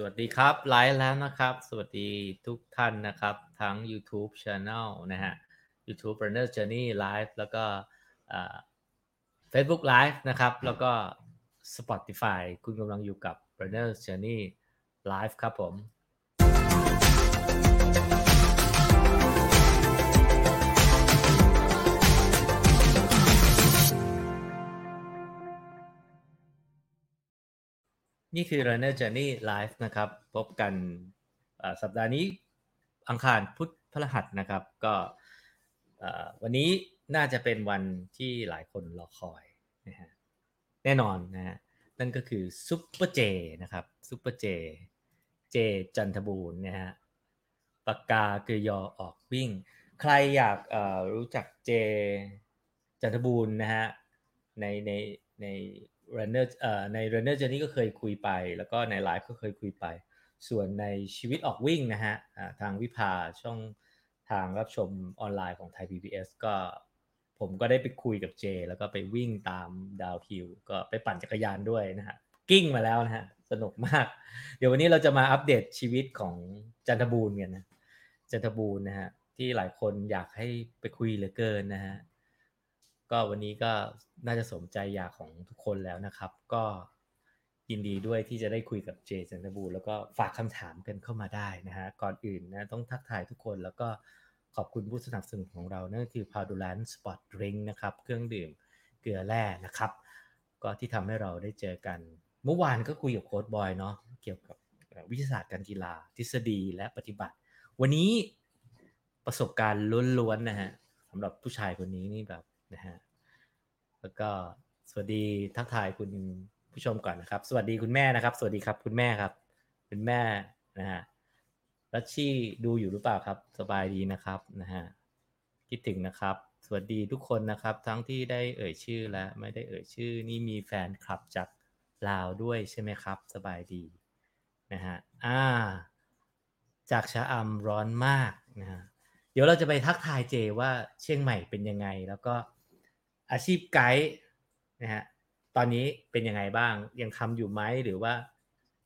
สวัสดีครับ ไลฟ์แล้วนะครับ สวัสดีทุกท่านนะครับ ทั้ง YouTube Channel นะฮะ YouTube Runner Journey Live แล้วก็ Facebook Live นะครับ แล้วก็ Spotify คุณกำลังอยู่กับ Runner Journey Live ครับผม นี่คือ Runner Journey Live นะครับ พบกันสัปดาห์นี้อังคารพุธพฤหัสนะครับ ก็วันนี้น่าจะเป็นวันที่หลายคนรอคอยนะฮะแน่นอนนะฮะนั่นก็คือซุปเปอร์เจนะครับซุปเปอร์เจเจจันทบูรณ์นะฮะปากกาคือยอออกวิ่ง ใครอยากรู้จักเจจันทบูรณ์นะฮะในในใน runner เอ่อใน runner journey ก็เคยคุยไป แล้วก็ในไลฟ์ก็เคยคุยไป ส่วนในชีวิตออกวิ่งนะฮะทางวิภาช่องทางรับชมออนไลน์ของไทย PBS ก็ผมก็ได้ไปคุยกับเจ แล้วก็ไปวิ่งตามดาวคิวก็ไปปั่นจักรยานด้วยนะฮะกิ้งมาแล้วนะฮะสนุกมาก เดี๋ยววันนี้เราจะมาอัปเดตชีวิตของจันทบูรณ์กันนะจันทบูรณ์นะฮะที่หลายคนอยากให้ไปคุยเหลือเกินนะฮะ ก็วันนี้ก็น่าจะสมใจอยากของทุกคนแล้วนะครับ ก็ยินดีด้วยที่จะได้คุยกับเจจันทบูแล้วก็ฝากคำถามกันเข้ามาได้นะฮะก่อนอื่นนะต้องทักทายทุกคนแล้วก็ขอบคุณผู้สนับสนุนของเรานั่นคือ p a d u l a n Spot Drink นะครับ เครื่องดื่มเกลือแร่นะครับ ก็ที่ทำให้เราได้เจอกัน เมื่อวานก็คุยกับโค้ดบอยเนาะเกี่ยวกับวิทยาศาสตร์การกีฬาทฤษฎีและปฏิบัติ วันนี้ประสบการณ์ล้วนๆนะฮะสำหรับผู้ชายคนนี้นี่แบบ นะฮะแล้วก็สวัสดีทักทายคุณผู้ชมก่อนนะครับ สวัสดีคุณแม่นะครับ สวัสดีครับคุณแม่ครับ คุณแม่นะฮะรัชชี่ดูอยู่หรือเปล่าครับ สบายดีนะครับนะฮะคิดถึงนะครับ สวัสดีทุกคนนะครับ ทั้งที่ได้เอ่ยชื่อและไม่ได้เอ่ยชื่อ นี่มีแฟนคลับจากลาวด้วยใช่ไหมครับ สบายดีนะฮะอ่า จากชะอำร้อนมากนะฮะเดี๋ยวเราจะไปทักทายเจว่าเชียงใหม่เป็นยังไง แล้วก็ อาชีพไกด์นะฮะตอนนี้เป็นยังไงบ้างยังทำอยู่ไหมหรือว่า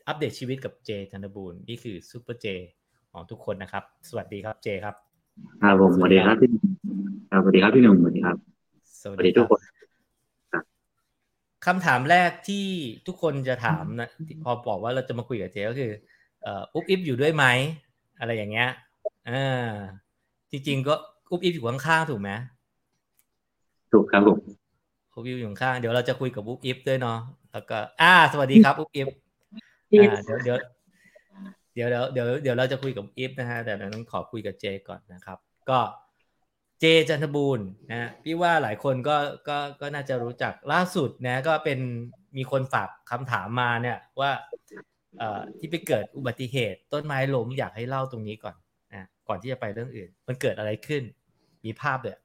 อัปเดตชีวิตกับเจจันทบูรณ์นี่คือซูเปอร์เจของทุกคนนะครับ สวัสดีครับเจครับครับผมสวัสดีครับพี่สวัสดีครับพี่หนุ่มสวัสดีครับ สวัสดีทุกคนคำถามแรกที่ทุกคนจะถามนะพอบอกว่าเราจะมาคุยกับเจก็คือเอ่ออุ๊บอิฟอยู่ด้วยไหมอะไรอย่างเงี้ยอ่าจริงๆก็อุ๊บอิฟอยู่ข้างๆถูกไหม ถูกครับผมอุ๊บอิฟอยู่ข้าง เดี๋ยวเราจะคุยกับอุ๊บอิฟด้วยเนาะแล้วก็ อ่า สวัสดีครับอุ๊บอิฟอ่าเดี๋ยวเดี๋ยวเดี๋ยวเดี๋ยวเดี๋ยวเราจะคุยกับอิฟนะฮะแต่นั้นขอคุยกับเจก่อนนะครับ ก็เจจันทบูรณ์นะพี่ว่าหลายคนก็ก็ก็น่าจะรู้จักล่าสุดนะก็เป็นมีคนฝากคำถามมาเนี่ยว่าเอ่อที่ไปเกิดอุบัติเหตุ ต้นไม้ล้มอยากให้เล่าตรงนี้ก่อนนะก่อนที่จะไปเรื่องอื่น มันเกิดอะไรขึ้น มีภาพเลย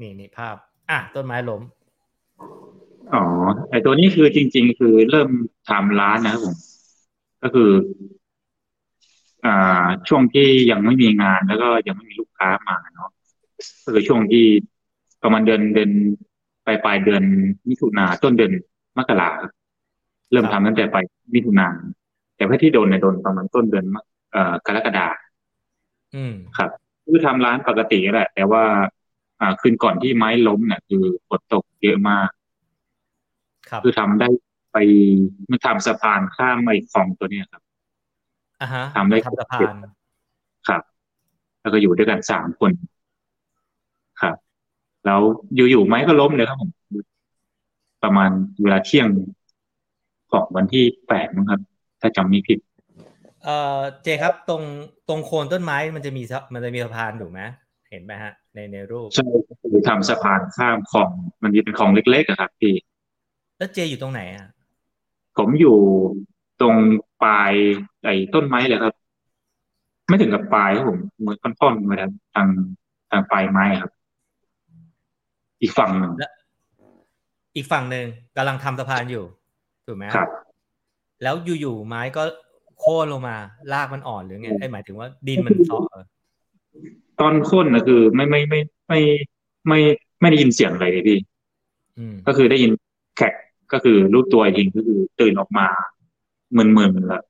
นี่นี่ภาพ อะต้นไม้ล้มอ๋อไอตัวนี้คือจริง ๆ คือเริ่มทำร้านนะครับผม ก็คือ อ่า ช่วงที่ยังไม่มีงานแล้วก็ยังไม่มีลูกค้ามาเนาะก็คือช่วงที่ประมาณเดือนเดือนปลายปลายเดือนมิถุนาต้นเดือนมกราเริ่มทำตั้งแต่ปลายมิถุนาแต่ว่าที่โดนในโดนประมาณต้นเดือนเอ่อกรกฎาอืมครับคือทำร้านปกติแหละ แต่ว่า อ่าคืนก่อนที่ไม้ล้มเนี่ยคือฝนตกเยอะมาก ครับ คือทำได้ไปมันทำสะพานข้ามไอ้คลองตัวเนี้ยครับ อ่าฮะทำได้ ทำสะพาน ครับ แล้วก็อยู่ด้วยกันสามคน ครับ แล้วอยู่ๆไม้ก็ล้มเลยครับผม ประมาณเวลาเที่ยงของวันที่แปดนะครับ ถ้าจำไม่ผิด เอ่อ เจครับ ตรง ตรงโคนต้นไม้มันจะมีมันจะมีสะพานถูกไหม เห็นไหมฮะ ในในรูปใช่คือทำสะพานข้ามคลองมันมีเป็นคลองเล็กๆอะครับพี่ แล้วเจอยู่ตรงไหนอะ ผมอยู่ตรงปลายไอ้ต้นไม้เลยครับ ไม่ถึงกับปลายครับผมเหมือนค่อนๆมาทางทางปลายไม้ครับ อีกฝั่งหนึ่งอีกฝั่งหนึ่งกำลังทำสะพานอยู่ถูกไหมครับ แล้วอยู่ๆไม้ก็โค่นลงมาลากมันอ่อนหรือไงไอ้หมายถึงว่าดินมันเซาะ ตอนโค่นนะคือ ไม่ไม่ไม่ไม่ไม่ไม่ได้ยินเสียงอะไรเลยพี่ก็คือได้ยินแขกก็คือรู้ตัวจริงก็คือตื่นออกมามึนๆแล้ว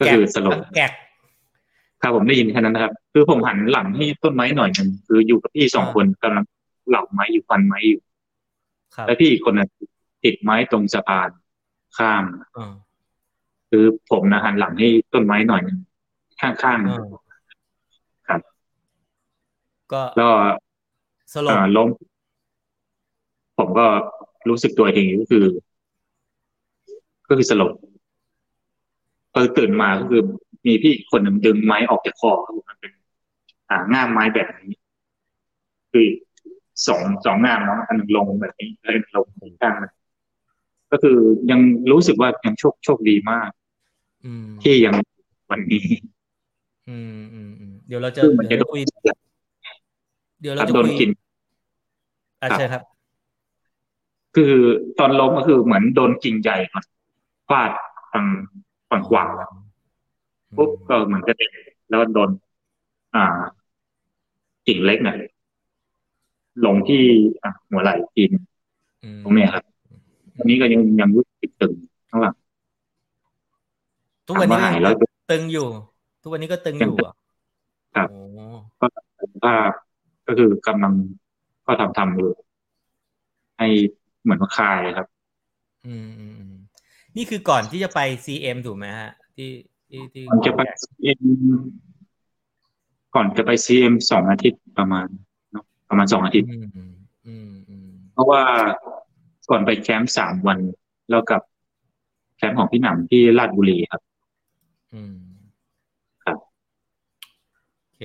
ก็คือสลบแกกครับผมได้ยินแค่นั้นนะครับ คือผมหันหลังให้ต้นไม้หน่อยหนึ่งคืออยู่กับพี่สองอ่าคนกำลังเหลับไม้อยู่ฟันไม้อยู่ครับแล้วพี่อีกคนน่ะติดไม้ตรงสะพานข้ามอ่าคือผมนะหันหลังให้ต้นไม้หน่อยหนึ่งข้างอ่าๆครับ ก็แล้วสลบเอ่อล้ม ผมก็รู้สึกตัวอีกทีก็คือ ก็คือสลบพอตื่นมาก็คือมีพี่อีกคนหนึ่งดึงไม้ออกจากคอครับผมมันเป็น อ่าง่ามไม้แบบนี้ คือสองสองง่ามเนาะอันหนึ่งลงแบบนี้แล้วอีกลงข้างมันก็คือยังรู้สึกว่ายังโชคโชคดีมากอืมที่ยังวันนี้ อืมอืมอืมเดี๋ยวเราจะซึ่งมันจะเดี๋ยวโดเรานคุย เดี๋ยวคเรารับจะโดนคุยกินอะครับใช่ครับ คือตอนล้มก็คือเหมือนโดนกิ่งใหญ่ก่อนฟาดทางฝั่งขวาปุ๊บก็เหมือนกระเด็นแล้วโดน อ่ากิ่งเล็กเนี่ยลงที่อะหัวไหล่ทีนงอืมตรงเนี้ยครับอันนี้ก็ยังยังรู้สึกตึงข้างหลังทุกวันนี้ถามว่าหายแล้ก็วตึงอยู่ ทุกวันนี้ก็ตึงอยู่อะครับโอ้ก็ถ้า ก็คือกำลังก็ทำทำอยู่ให้เหมือนว่าคลายครับอืมอืมอืมนี่คือก่อนที่จะไป CM ถูกไหมฮะ ที่ที่ที่ก่อนจะไป CM ก่อนจะไป CM สองอาทิตย์ประมาณเนอะประมาณสองอาทิตย์อืมอืมอืมอืมเพราะว่าก่อนไปแคมป์สามวันแล้วกับแคมป์ของพี่หนำที่ราชบุรีครับ อืม ครับ โอเค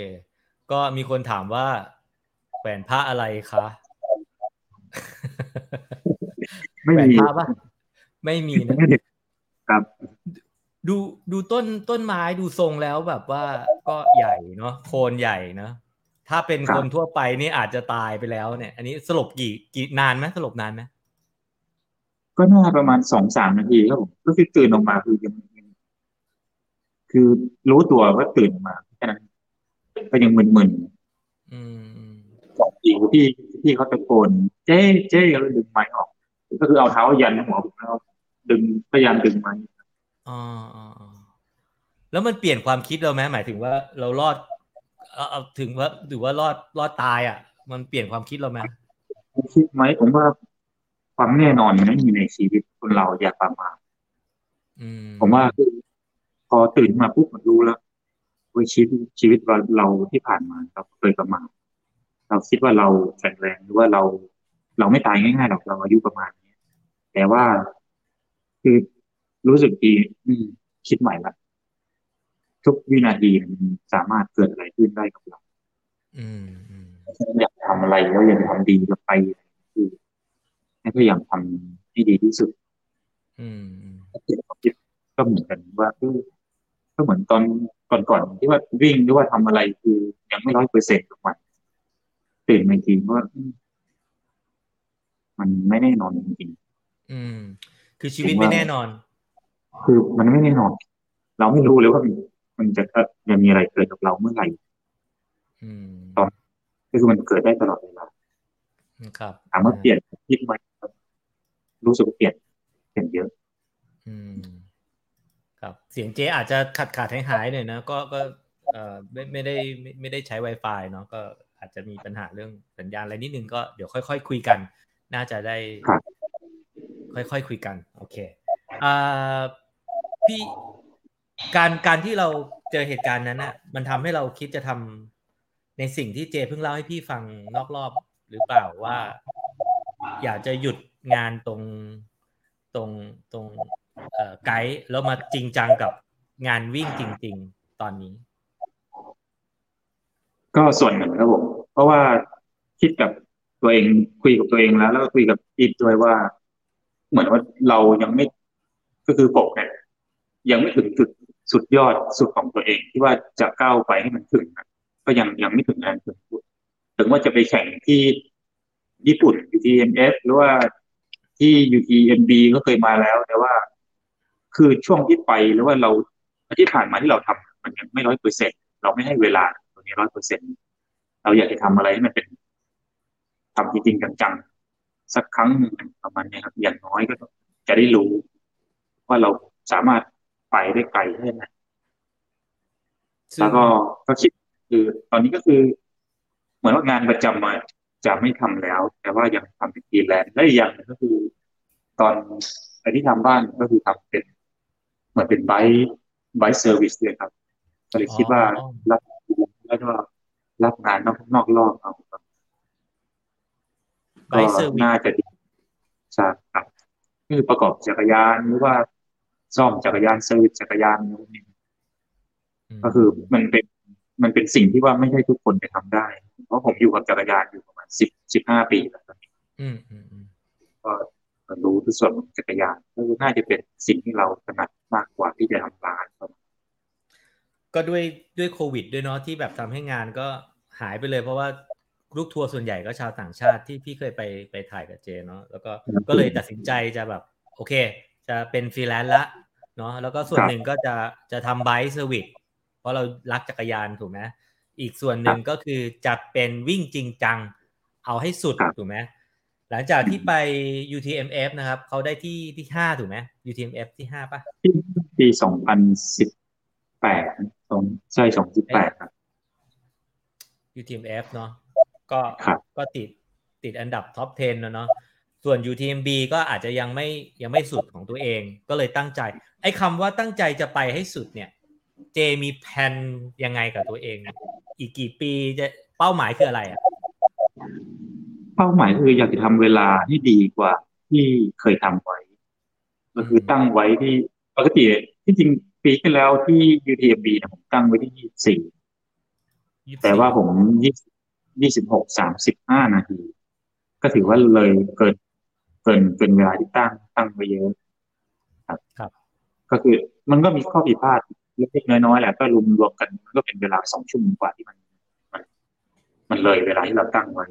ก็มีคนถามว่า แขวนผ้าอะไรคะไม่แขวนมีผ้าปะไม่มีนะไม่ได้ครับ ดูดูต้นต้นไม้ดูทรงแล้วแบบว่าก็ใหญ่เนาะโคนใหญ่เนาะถ้าเป็นครับคนทั่วไปนี่อาจจะตายไปแล้วเนี่ย อันนี้สลบกี่กี่นานไหมสลบนานไหมก็น่าประมาณสองสามนาทีครับผมก็คือตื่นออกมาคือยังยังคือรู้ตัวว่าตื่นออกมาแค่นั้นก็ยังมึนอืมอืมๆ สองทีพี่พี่เขาตะโกนเจ๊เจ๊แล้วดึงไม้ออก ก็คือเอาเท้ายันหัวผมแล้วดึงพยายามดึงไม้อ๋ออ๋ออ๋อแล้วมันเปลี่ยนความคิดเราไหมหมายถึงว่าเรารอดเอาเอาถึงว่าหรือว่ารอดรอดตายอะ มันเปลี่ยนความคิดเราไหมคิดไหมผมว่าความแน่นอนมันไม่มีในชีวิตคนเราอย่าประมาทอืมผมว่าคือพอตื่นมาปุ๊บมันรู้แล้วว่าชีวิตชีวิตเราเราที่ผ่านมาเราเคยประมาท เราคิดว่าเราแข็งแรงหรือว่าเราเราไม่ตายง่ายๆหรอกเราอายุประมาณนี้แต่ว่าคือรู้สึกดีอืมคิดใหม่ละทุกวินาทีมันสามารถเกิดอะไรขึ้นได้กับเราอืมอืมอยากทำอะไรแล้วอยากทำดีกับไปคือให้พยายามทำให้ดีที่สุดอืมอืมคิดก็เหมือนกันว่าเออก็เหมือนตอนก่อนๆที่ว่าวิ่งหรือว่าทำอะไรคือยังไม่ร้อยเปอร์เซ็นต์กับมัน ตื่นมาอีกทีว่าอืมมันไม่แน่นอนจริงอืม คือชีวิตไม่แน่นอนๆคือมันไม่แน่นอน เราไม่รู้เลยว่ามันมันจะจะมีอะไรเกิดกับเราเมื่อไหร่อืมก็คือมันเกิดได้ตลอดเวลาครับถามว่าเปลี่ยนคิดไหมรู้สึกว่าเปลี่ยนเปลี่ยนเยอะ อืม ครับเสียงเจ๊อาจจะขาดขาดหายหายๆหน่อยนะก็ก็เอ่อไม่ไม่ได้ไม่ไม่ได้ใช้ Wi-Fi เนาะก็ อาจจะมีปัญหาเรื่องสัญญาณอะไรนิดนึงก็เดี๋ยวค่อยๆคุยกัน น่าจะได้ครับค่อยๆคุยกัน โอเคอ่าพี่การการที่เราเจอเหตุการณ์นั้นน่ะ มันทำให้เราคิดจะทำในสิ่งที่เจเพิ่งเล่าให้พี่ฟังนอกรอบหรือเปล่าว่า อยากจะหยุดงานตรงตรงตรงเอ่อไกด์แล้วมาจริงจังกับงานวิ่งจริง ๆ ตอนนี้ ก็ส่วนหนึ่งครับผม เพราะว่าคิดกับตัวเองคุยกับตัวเองแล้ว แล้วก็คุยกับอีฟด้วยว่า เหมือนว่าเรายังไม่ก็คือผมเนี่ยยังไม่ถึงจุดสุดยอดสุดของตัวเองที่ว่าจะก้าวไปให้มันถึงก็ยังยังไม่ถึงนั้นถึงถึงว่าจะไปแข่งที่ญี่ปุ่น UTMF หรือว่าที่ UTMB ก็เคยมาแล้ว แต่ว่า คือช่วงที่ไปหรือว่าเราที่ผ่านมาที่เราทำมันยังไม่ร้อยเปอร์เซ็นเราไม่ให้เวลาตรงนี้ร้อยเปอร์เซ็นต เราอยากจะทำอะไรให้มันเป็นทำจริงๆจังๆสักครั้งหนึ่งประมาณเนี้ยครับ อย่างน้อยก็จะได้รู้ ว่าเราสามารถไปได้ไกลแค่ไหนแล้วก็ก็คิดคือตอนนี้ก็คือ เหมือนว่างานประจำมาจะไม่ทำแล้ว แต่ว่ายังทำเป็นฟรีแลนซ์และอีกอย่างนึงก็คือ ตอนไอ้ที่ทำบ้านก็คือทำเป็น เหมือนเป็น bike bike service เลยครับก็เลยคิดว่ารับแล้วก็ รับงานนอกนอกรอบเอาก็น่าจะดีใช่ครับคือประกอบจักรยานหรือว่าซ่อมจักรยานเซอร์วิสจักรยานนี่ก็คือมันเป็นมันเป็นสิ่งที่ว่าไม่ใช่ทุกคนไปทำได้ เพราะผมอยู่กับจักรยานอยู่ประมาณสิบสิบห้าปีแล้วตอนนี้ก็รู้ทุกส่วนของจักรยานก็น่าจะเป็นสิ่งที่เราถนัดมากกว่าที่จะทำร้าน ก็ด้วยด้วยโควิดด้วยเนาะที่แบบทำให้งานก็หายไปเลย เพราะว่าลูกทัวร์ส่วนใหญ่ก็ชาวต่างชาติที่พี่เคยไปไปถ่ายกับเจเนาะแล้วก็ก็เลยตัดสินใจจะแบบ โอเค จะเป็นฟรีแลนซ์ละเนาะแล้วก็ส่วนหนึ่งก็จะจะทำ bike service เพราะเรารักจักรยานถูกไหมอีกส่วนหนึ่งก็คือจะเป็นวิ่งจริงจัง เอาให้สุดถูกไหมหลังจากที่ไป UTMF นะครับเขาได้ที่ที่ห้าถูกไหม UTMF ที่ห้าปะปีสองพันสิบแปดส องใช่สองสิบแปดครับ UTMF เนาะก็ก็ติดติดอันดับท็อป 10นะเนาะส่วน UTMB ก็อาจจะยังไม่ยังไม่สุดของตัวเอง ก็เลยตั้งใจ ไอ้คำว่าตั้งใจจะไปให้สุดเนี่ย เจมีแผนยังไงกับตัวเอง อีกกี่ปีจะเป้าหมายคืออะไรอะเป้าหมายคืออยากจะทำเวลาที่ดีกว่าที่เคยทำไว้ ก็คือตั้งไว้ที่ปกติที่จริง ปีที่แล้วที่ UTMB เนี่ยผมตั้งไว้ที่ยี่สี่แต่ว่าผมยี่ยี่สิบหกสามสิบห้านาที ก็ถือว่าเลยเกินเกินเกินเวลาที่ตั้งตั้งไปเยอะครับครับ ก็คือมันก็มีข้อผิดพลาดเล็กๆน้อยๆแหละก็รวมรวมกันมันก็เป็นเวลาสองชั่วโมงกว่าที่มัน มันเลยเวลาที่เราตั้งไว้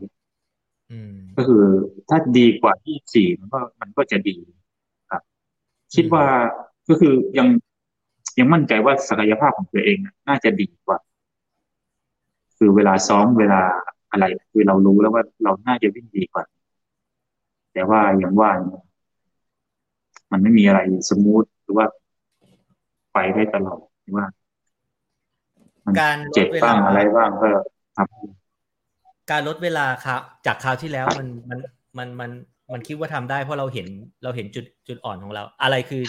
ก็คือถ้าดีกว่าที่สี่มันก็มันก็จะดีครับ คิดว่าก็คือยัง ยังมั่นใจว่าศักยภาพของตัวเองน่าจะดีกว่า คือเวลาซ้อมเวลาอะไร คือเรารู้แล้วว่าเราน่าจะวิ่งดีกว่า แต่ว่าอย่างว่า มันไม่มีอะไรสมูทหรือว่าไปได้ตลอดหรือว่าการเจ็บบ้างอะไรบ้างก็ทำการลดเวลาครับจากคราวที่แล้วมันมันมันมันมันคิดว่าทำได้เพราะเราเห็นเราเห็นจุดจุดอ่อนของเรา อะไรคือ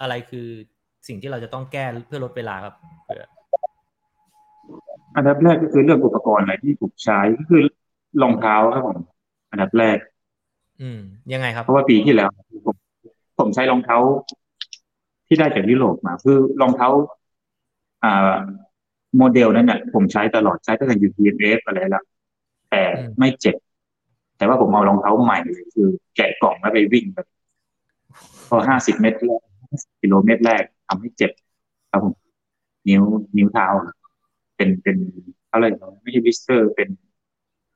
อะไรคือ สิ่งที่เราจะต้องแก้เพื่อลดเวลาครับอันดับแรกก็คือเรื่องอุปกรณ์อะไรที่ถูกใช้ก็คือรองเท้าครับผมอันดับแรก อืม ยังไงครับ เพราะว่าปีที่แล้วผมผมใช้รองเท้า ที่ได้จากยุโรปมา คือรองเท้า อ่า โมเดลนั้นเนี่ยผมใช้ตลอดใช้ตั้งแต่ UTMF อะไรละแต่ไม่เจ็บ แต่ว่าผมเอารองเท้าใหม่เลยคือ แกะกล่องแล้วไปวิ่งแบบพอห้าสิบเมตรแรกกิโลเมตรแรก ทำให้เจ็บครับผมนิ้วนิ้วเท้าเป็นเป็นอะไรเนาะไม่ใช่ blister เป็น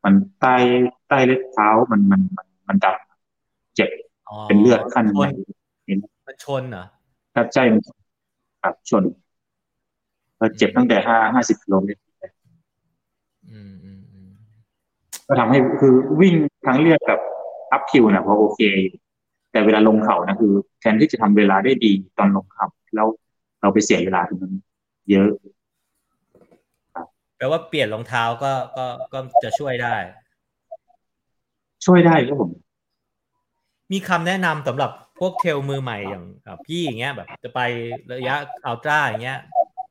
มันใต้ใต้เล็บเท้ามันมันมันมันดำเจ็บเป็นเลือดคั่งในมันชนเหรอครับใช่มันครับชนก็เจ็บตั้งแต่ห้าห้าสิบกิโลเมตรก็ทำให้คือวิ่งทั้งเรียกกับอัพคิวนะพอโอเค แต่เวลาลงเขานะคือแทนที่จะทำเวลาได้ดีตอนลงเขา แล้วเราไปเสียเวลาตรงนั้นเยอะแปลว่าเปลี่ยนรองเท้าก็ก็ก็จะช่วยได้ ช่วยได้ครับผม มีคำแนะนำสำหรับพวกเทลมือใหม่อย่างพี่อย่างเงี้ย แบบ จะไประยะอัลตร้าอย่างเงี้ย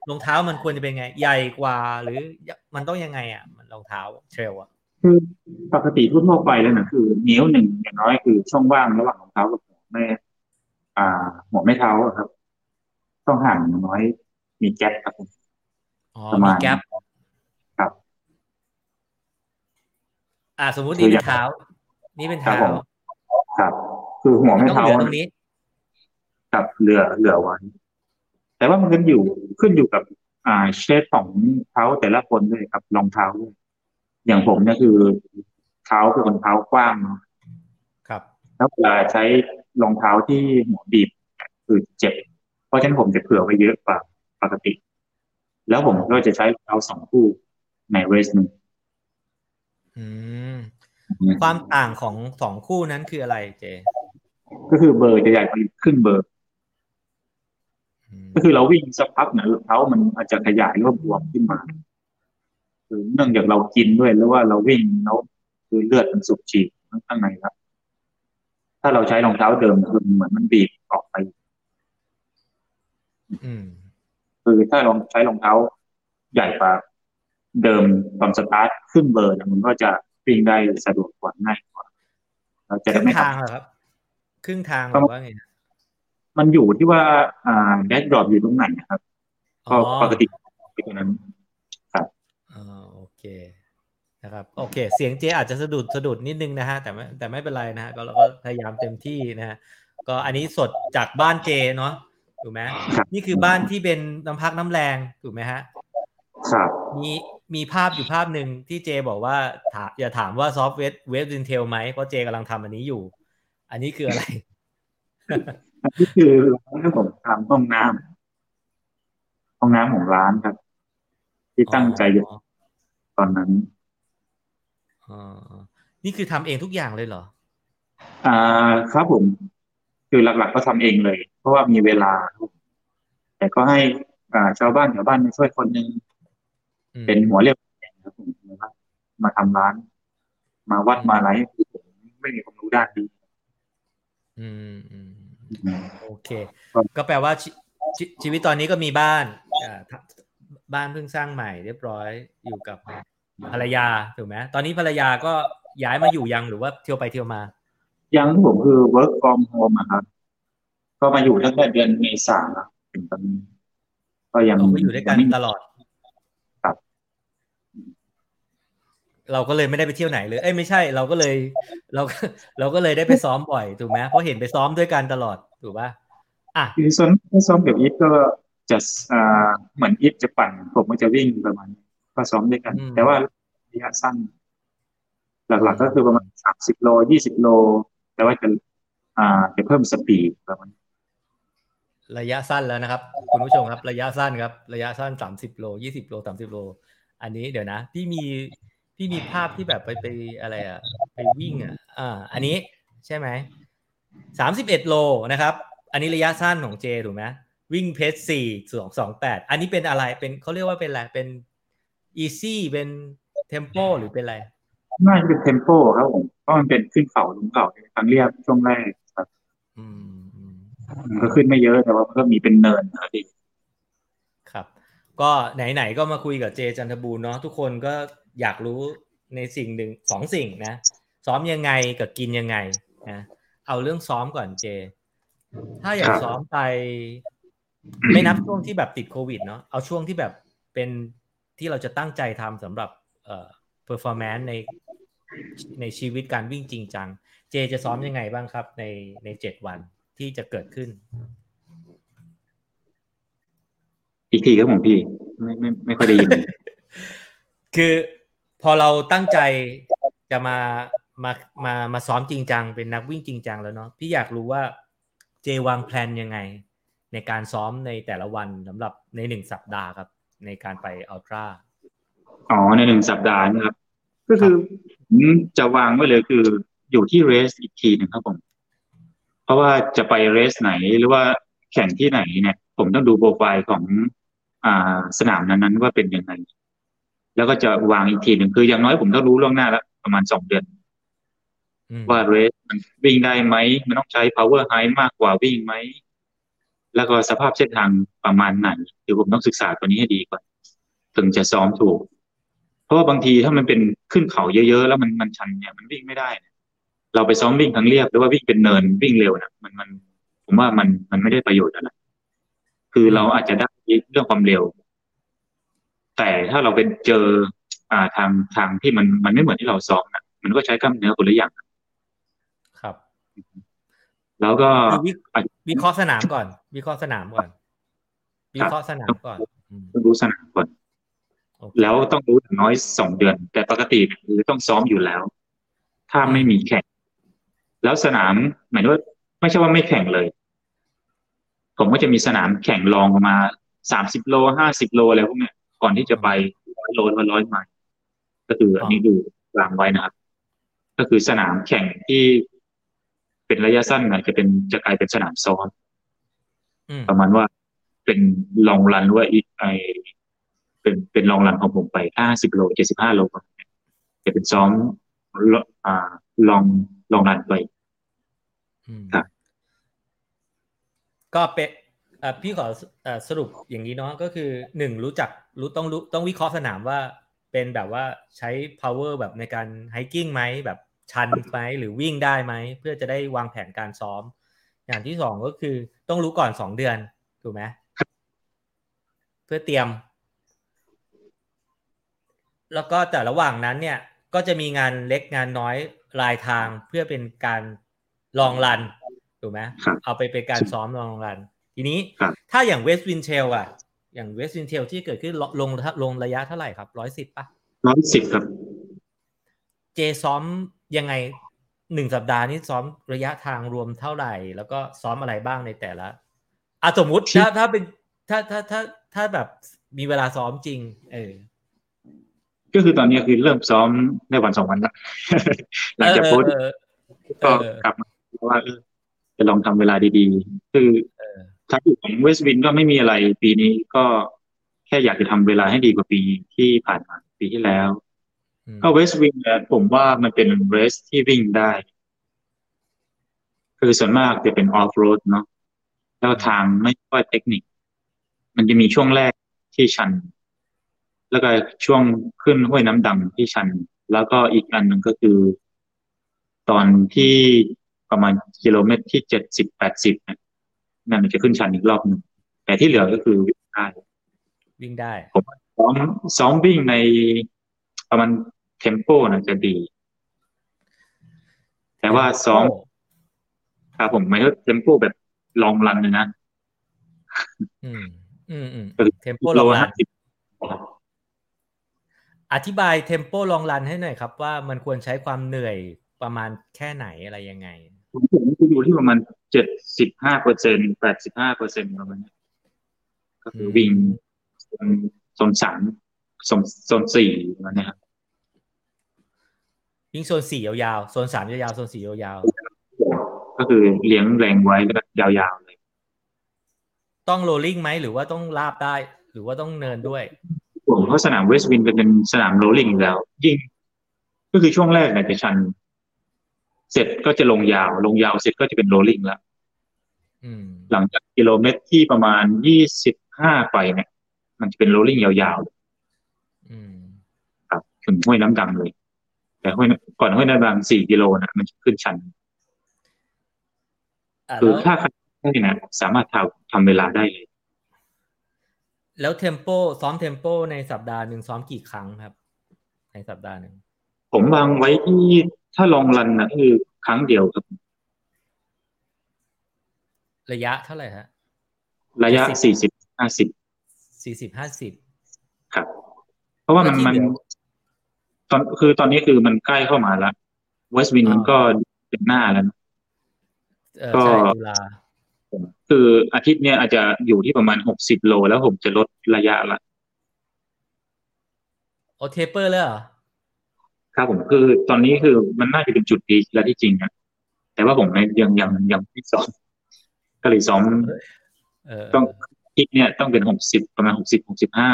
รองเท้ามันควรจะเป็นไง ใหญ่กว่าหรือมันต้องยังไงอะ มันรองเท้าเทรลอะคือปกติทั่วไปแล้วนะคือ นิ้วหนึ่งอย่างน้อยคือช่องว่างระหว่างรองเท้ากับหัวแม่ อ่า หัวไม่เท้าครับ ต้องห่างอย่างน้อย มีแก๊ปครับประมาณแก๊ปอ่าสมมุตินี่เป็นเท้า นี่เป็นเท้าครับ คือหัวไม่เท้าตรงนี้กับเหลือเหลือไว้แต่ว่ามันขึ้นอยู่ขึ้นอยู่กับ อ่าเชฟของเท้าแต่ละคนด้วยครับรองเท้าด้วยอย่างผมเนี่ยคือเท้าคือคนเท้ากว้างเนาะครับ แล้วเวลาใช้รองเท้าที่หัวบีบคือเจ็บ เพราะฉะนั้นผมจะเผื่อไว้เยอะกว่าปกติ แล้วผมก็จะใช้รองเท้าสองคู่ในเวสหนึ่งความต่างของสองคู่นั้นคืออะไรเจ ก็คือเบอร์จะใหญ่กว่าครึ่งเบอร์ ก็คือเราวิ่งสักพักเนี่ยเท้ามันอาจจะขยายรวบบวมขึ้นมาคือเนื่องจากเรากินด้วยหรือว่าเราวิ่งแล้วคือเลือดมันสูบฉีดข้างในครับ ถ้าเราใช้รองเท้าเดิมคือเหมือนมันบีบออกไปอืม คือถ้าลองใช้รองเท้าใหญ่กว่าเดิมตอนสตาร์ทขึ้นเบอร์เนี่ยมันก็จะวิ่งได้สะดวกกว่าง่ายกว่าเราคจะได้รึ่งไม่ทางเหรอครับ ครึ่งทางหรือว่าไงนะมันอยู่ที่ว่าอ่าแดชบอร์ดอยู่ตรงไหนนะครับอ๋ก็อปกติไปตรงนั้นอ๋อโอเคนะครับ โอเค เสียงเจอาจจะสะดุดสะดุดนิดนึงนะฮะแต่ไม่แต่ไม่เป็นไรนะฮะก็เราก็พยายามเต็มที่นะฮะก็อันนี้สดจากบ้านเจเนาะ ถูกไหมครับนี่คือบ้านที่เป็นน้ำพักน้ำแรงถูกไหมฮะครับมีมีภาพอยู่ภาพหนึ่งที่เจบอกว่าถามอย่าถามว่าซอฟต์เวร์เว็บดินเทลไหมเพราะเจกำลังทำอันนี้อยู่ อันนี้คืออะไรอันนี้คือที่ผมทำห้องน้ำห้องน้ำของร้านครับ ที่ตั้งใจจะอ๋อตอนนั้นอ๋อนี่คือทำเองทุกอย่างเลยเหรอ อ่า ครับผม คือหลักๆก็ทำเองเลย เพราะว่ามีเวลาครับผมแต่ก็ให้อ่าชาวบ้านแถวบ้านมาช่วยคนหนึ่งอืมเป็นหัวเรียวแรงครับผมนะครับมาทำร้าน มาวัดมาอะไรคือผมไม่มีความรู้ด้านนี้อืมอืมอืมโอเคครับก็แปลว่าชชชีวิตตอนนี้ก็มีบ้านอ่าทำบ้านเพิ่งสร้างใหม่เรียบร้อยอยู่กับภรรยาถูกไหมตอนนี้ภรรยาก็ย้ายมาอยู่ยังหรือว่าเที่ยวไปเที่ยวมา ยังผมคือ work from home อะครับ ก็มาอยู่ตั้งแต่เดือนเมษาถึงตอนนี้ก็ยังเราก็อยู่ด้วยกันงไม่ตลอด ครับ เราก็เลยไม่ได้ไปเที่ยวไหนเลย เอ้ยไม่ใช่ เราก็เลย เราก็เราก็เลยได้ไปซ้อมบ่อยถูกไหมเพราะเห็นไปซ้อมด้วยกันตลอดถูกป่ะอะคือส่วนถ้าซ้อมกับอีฟก็จะอ่าเหมือนอีฟจะปั่น ผมก็จะวิ่งประมาณนี้ก็ซ้อมด้วยกันอืมแต่ว่าระยะสั้น หลักๆก็คือประมาณสามสิบโลยี่สิบโล แต่ว่าจะอ่าจะเพิ่มสปีดประมาณระยะสั้นแล้วนะครับ คุณผู้ชมครับ ระยะสั้นครับ ระยะสั้นสามสิบโลยี่สิบโลสามสิบโล อันนี้เดี๋ยวนะพี่มีพี่มีภาพที่แบบไปไปอะไรอะไปวิ่งอะอ่าอันนี้ใช่ไหมสามสิบเอ็ดโลนะครับ อันนี้ระยะสั้นของเจถูกไหมวิ่ง pace สี่สองสองแปดอันนี้เป็นอะไรเป็นเขาเรียกว่าเป็นอะไรเป็น easy เป็น tempo หรือเป็นอะไร น่าจะเป็น tempo ครับผมเพราะมันเป็นขึ้นเขาลงเขาทางเรียบช่วงแรกครับอืมอืมมันก็ขึ้นไม่เยอะแต่ว่ามันก็มีเป็นเนินนะครับพี่ครับ ก็ไหนๆก็มาคุยกับเจจันทรบูรณ์เนาะทุกคนก็อยากรู้ในสิ่งหนึ่งสองสิ่งนะซ้อมยังไงกับกินยังไงนะเอาเรื่องซ้อมก่อนเจ ถ้าอยากซ้อมไปไม่นับช่วงที่แบบติดโควิดเนาะเอาช่วงที่แบบเป็นที่เราจะตั้งใจทำสำหรับเอ่อ performance ใน ในชีวิตการวิ่งจริงจัง เจจะซ้อมยังไงบ้างครับ ในในเจ็ดวันที่จะเกิดขึ้น อีกทีครับผมพี่ ไม่ไม่ไม่ค่อยได้ยิน คือพอเราตั้งใจจะมามามามาซ้อมจริงจัง เป็นนักวิ่งจริงจังแล้วเนาะพี่อยากรู้ว่าเจวางแผนยังไง ในการซ้อมในแต่ละวันสำหรับในหนึ่งสัปดาห์ครับ ในการไปอัลตร้าอ๋อในหนึ่งสัปดาห์นะครับ ก็คือผมจะวางไว้เลยคืออยู่ที่เรสอีกทีหนึ่งครับผม เพราะว่าจะไปเรสไหนหรือว่าแข่งที่ไหนเนี่ย ผมต้องดูโปรไฟล์ของอ่าสนามนั้นๆว่าเป็นยังไง แล้วก็จะวางอีกทีหนึ่งคืออย่างน้อยผมต้องรู้ล่วงหน้าแล้วประมาณสองเดือนอืมว่าเรสมันวิ่งได้ไหม มันต้องใช้ power high มากกว่าวิ่งไหม แล้วก็สภาพเส้นทางประมาณไหนเดี๋ยวผมต้องศึกษาตัวนี้ให้ดีก่อนถึงจะซ้อมถูก เพราะว่าบางทีถ้ามันเป็นขึ้นเขาเยอะๆ แล้วมันมันชันเนี่ยมันวิ่งไม่ได้เนี่ยเราไปซ้อมวิ่งทางเรียบหรือว่าวิ่งเป็นเนินวิ่งเร็วนะมันมันผมว่ามันมันไม่ได้ประโยชน์อะไรคือเราอาจจะได้เรื่องความเร็ว แต่ถ้าเราเป็นเจออ่าทางทางที่มันมันไม่เหมือนที่เราซ้อมนะมันก็ใช้กล้ามเนื้อคนละอย่างครับ แล้วก็คือวิอาจจะวิเคราะห์สนามก่อนวิเคราะห์สนามก่อนวิเคราะห์สนามก่อนอืมต้องรู้สนามก่อนโอเค แล้วต้องรู้อย่างน้อยสองเดือน แต่ปกติคือต้องซ้อมอยู่แล้ว ถ้าไม่มีแข่ง แล้วสนามหมายถึงว่าไม่ใช่ว่าไม่แข่งเลย ผมก็จะมีสนามแข่งรองมาสามสิบโลห้าสิบโลอะไรพวกเนี้ยก่อนที่จะไปร้อยโลหรือว่าร้อยไมล์ก็คืออันนี้ดูวางไว้นะครับ ก็คือสนามแข่งที่เป็นระยะสั้นอาจจะเป็นจะกลายเป็นสนามซ้อมอืมประมาณว่าเป็นลองรันว่าอีไอ เป็นเป็นลองรันของผมไปห้าสิบโลเจ็ดสิบห้าโลจะเป็นซ้อมอ่าลองลองรันไปอืมครับก็เป็นเอ่อพี่ขอเอ่อสรุปอย่างนี้เนาะก็คือหนึ่งรู้จักรู้ต้องรู้ต้องวิเคราะห์สนามว่าเป็นแบบว่าใช้ power แบบในการ hiking ไหมแบบชันไหมหรือวิ่งได้ไหม เพื่อจะได้วางแผนการซ้อม อย่างที่สองก็คือต้องรู้ก่อนสองเดือน ถูกไหมเพื่อเตรียม แล้วก็แต่ระหว่างนั้นเนี่ยก็จะมีงานเล็กงานน้อยรายทางเพื่อเป็นการ long run ถูกไหมครับเอาไปเป็นการซ้อม long run ทีนี้ครับถ้าอย่าง West Wind Trail อะอย่าง West Wind Trail ที่เกิดขึ้นลลงลงระยะเท่าไหร่ครับร้อยสิบป่ะร้อยสิบครับ เจซ้อมยังไงหนึ่งสัปดาห์นี้ซ้อมระยะทางรวมเท่าไหร่ แล้วก็ซ้อมอะไรบ้างในแต่ละอะสมมุติที่ถ้าถ้าเป็นถ้าถ้าถ้าถ้าแบบมีเวลาซ้อมจริง เออ ก็คือตอนนี้คือเริ่มซ้อมได้วันสองวันละหลังจากโพสต์เออก็เออกลับมาว่าเออจะลองทำเวลาดีๆ คือเออทางของเวสต์วินก็ไม่มีอะไร ปีนี้ก็แค่อยากจะทำเวลาให้ดีกว่าปีที่ผ่านมาปีที่แล้วอืมก็เวสต์วินเนี่ยผมว่ามันเป็นเรสที่วิ่งได้ คือส่วนมากจะเป็นออฟโรดเนาะแล้วทางไม่ค่อยเทคนิค มันจะมีช่วงแรกที่ชัน แล้วก็ช่วงขึ้นห้วยน้ำดังที่ชัน แล้วก็อีกอันหนึ่งก็คือ ตอนที่ประมาณกิโลเมตรที่เจ็ดสิบแปดสิบเนี่ยนั่นมันจะขึ้นชันอีกรอบหนึ่งแต่ที่เหลือก็คือวิ่งได้วิ่งได้ ผมว่าซ้อมซ้อมวิ่งในประมาณเทมโปนะจะดี แต่ว่าซ้อมครับผมไม่ใช่เทมโปแบบลองรันเลยนะอืม อืมอืมก็คือเทมโปลองรัน50 อธิบายเทมโปลองรันให้หน่อยครับ ว่ามันควรใช้ความเหนื่อยประมาณแค่ไหนอะไรยังไง ผมผมจะอยู่ที่ประมาณเจ็ดสิบห้าเปอร์เซ็นแปดสิบห้าเปอร์เซ็นประมาณนี้ก็คือวิ่งโซนโซนสามโซนโซนสี่ประมาณนี้ครับวิ่งโซนสี่ยาวๆโซนสามยาวๆโซนสี่ยาวก็คือเลี้ยงแรงไว้แล้วก็ยาวๆเลยๆต้อง rolling ไหมหรือว่าต้องราบได้ หรือว่าต้องเนินด้วยผม เพราะสนาม West Wind เป็นสนาม rolling อยู่แล้ว ยิ่ง ก็คือช่วงแรกเนี่ยจะชัน เสร็จก็จะลงยาว ลงยาวเสร็จก็จะเป็น rolling แล้วอืมหลังจากกิโลเมตรที่ประมาณยี่สิบห้าไปเนี่ยมันจะเป็นโรลลิ่งยาวๆอืมครับถึงห้วยน้ำดังเลย แต่ห้วยน้ำก่อนห้วยน้ำดังสี่กิโลนะมันจะขึ้นชันอะคือแล้วถ้าใครได้นะสามารถทำทำเวลาได้เลย แล้วเทมโปซ้อมเทมโปในสัปดาห์หนึ่งซ้อมกี่ครั้งครับ ในสัปดาห์หนึ่งผมวางไว้ที่ถ้าลองรันนะคือครั้งเดียวครับ ระยะเท่าไหร่ฮะ ระยะสี่สิบห้าสิบสี่สิบห้าสิบครับ เพราะว่ามันแล้วที่มันเหลือตอนคือตอนนี้คือมันใกล้เข้ามาแล้ว West Wind มันก็เป็นหน้าแล้วนะเออก็ใช่ตุลา คืออาทิตย์เนี้ยอาจจะอยู่ที่ประมาณหกสิบโล แล้วผมจะลดระยะละโอ taper เลยเหรอครับผมคือตอนนี้คือมันน่าจะเป็นจุดดีแล้วที่จริงอะแต่ว่าผมยังยังยังไม่ซ้อมก็เลยซ้อมเออต้องอาทิตย์เนี่ยต้องเป็นหกสิบประมาณหกสิบหกสิบห้า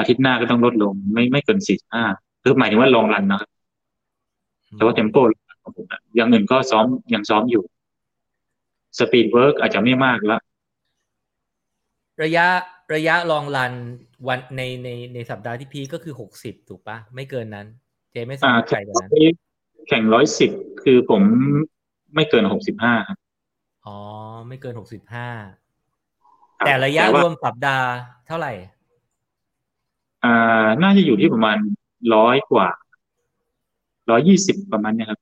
อาทิตย์หน้าก็ต้องลดลง ไม่ไม่เกินสี่ห้าคือหมายถึงว่า long run นะครับแต่ว่า tempo ของผมอะอย่างอื่นก็ซ้อมยังซ้อมอยู่ speed work อาจจะไม่มากละระยะระยะ long run วันในในในสัปดาห์ที่ peak ก็คือหกสิบถูกปะไม่เกินนั้น เจไม่ซ้ออ่ามไกลกว่านั้นแข่งร้อยสิบคือผมไม่เกินหกสิบห้าครับอ๋อ ไม่เกินหกสิบห้าครับแต่ระยะแต่รว่าวมสัปดาห์เท่าไหร่ อ่า น่าจะอยู่ที่ประมาณร้อยกว่าร้อยยี่สิบประมาณเนี้ยครับ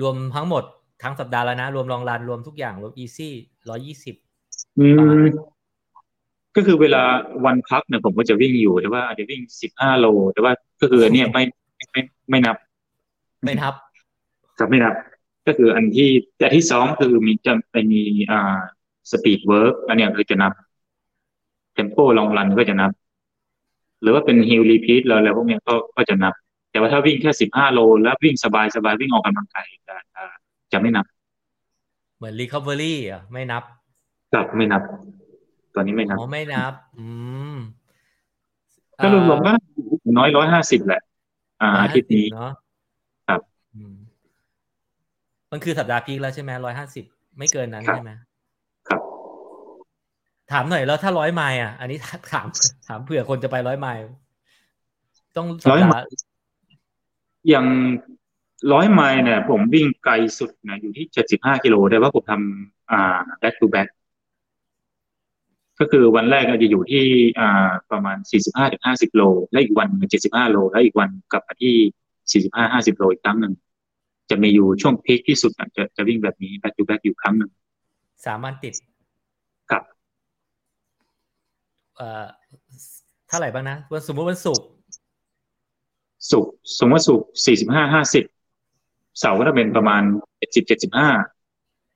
รวมทั้งหมด ทั้งสัปดาห์แล้วนะ รวมลองรันรวมทุกอย่างรวมอีซี่ร้อยี่สิบอืประมาณมนั้นก็คือเวลาวันพักเนี่ยผมก็จะวิ่งอยู่แต่ว่าอาจจะวิ่งสิบห้าโล แต่ว่าก็คืออันเนี่ยไม่ไม่ไม่ไม่นับ ไม่นับครับไม่นับ ก็คืออันที่แต่ที่ซ้อมคือมีจะไปมีอ่า speed work อันเนี้ยคือจะนับ tempo long run ก็จะนับ หรือว่าเป็น hill repeat อะไรพวกเนี้ยก็ก็จะนับ แต่ว่าถ้าวิ่งแค่สิบห้าโล แล้ววิ่งสบายสบายวิ่งออกกำลังกายจะ จะจะไม่นับ เหมือน recovery อะไม่นับครับไม่นับ ตอนนี้ไม่นับอ๋อไม่นับ อืมก็รวมๆก็น้อยร้อยห้าสิบแหละ อ่าอาทิตย์นี้เนาะครับอืมมันคือสัปดาห์พีคแล้วใช่ไหมร้อยห้าสิบไม่เกินนั้นครับใช่ไหมครับ ถามหน่อยแล้วถ้าร้อยไมล์อะ อันนี้ถามถามเผื่อคนจะไปร้อยไมล์ต้องสัปร้อยไมดาล์ห์อย่าง ร้อยไมล์เนี่ยผมวิ่งไกลสุดนะอยู่ที่เจ็ดสิบห้ากิโลแต่ว่าผมทำอ่า back to back ก็คือวันแรกอาจจะอยู่ที่อ่าประมาณสี่สิบห้าถึงห้าสิบโล และอีกวันเจ็ดสิบห้าโล แล้วอีกวันกลับมาที่สี่สิบห้าห้าสิบโลอีกครั้งหนึ่งจะมีอยู่ช่วงพีคที่สุดอะจะจะวิ่งแบบนี้ back to back อยู่ครั้งหนึ่งสามวันติดกับเอ่อเท่าไหร่บ้างนะวันสมมติวันศุกร์สุกร์สมมติว่าสุกสี่สิบห้าห้าสิบ เสาร์ก็จะเป็นประมาณเจ็ดสิบเจ็ดสิบห้า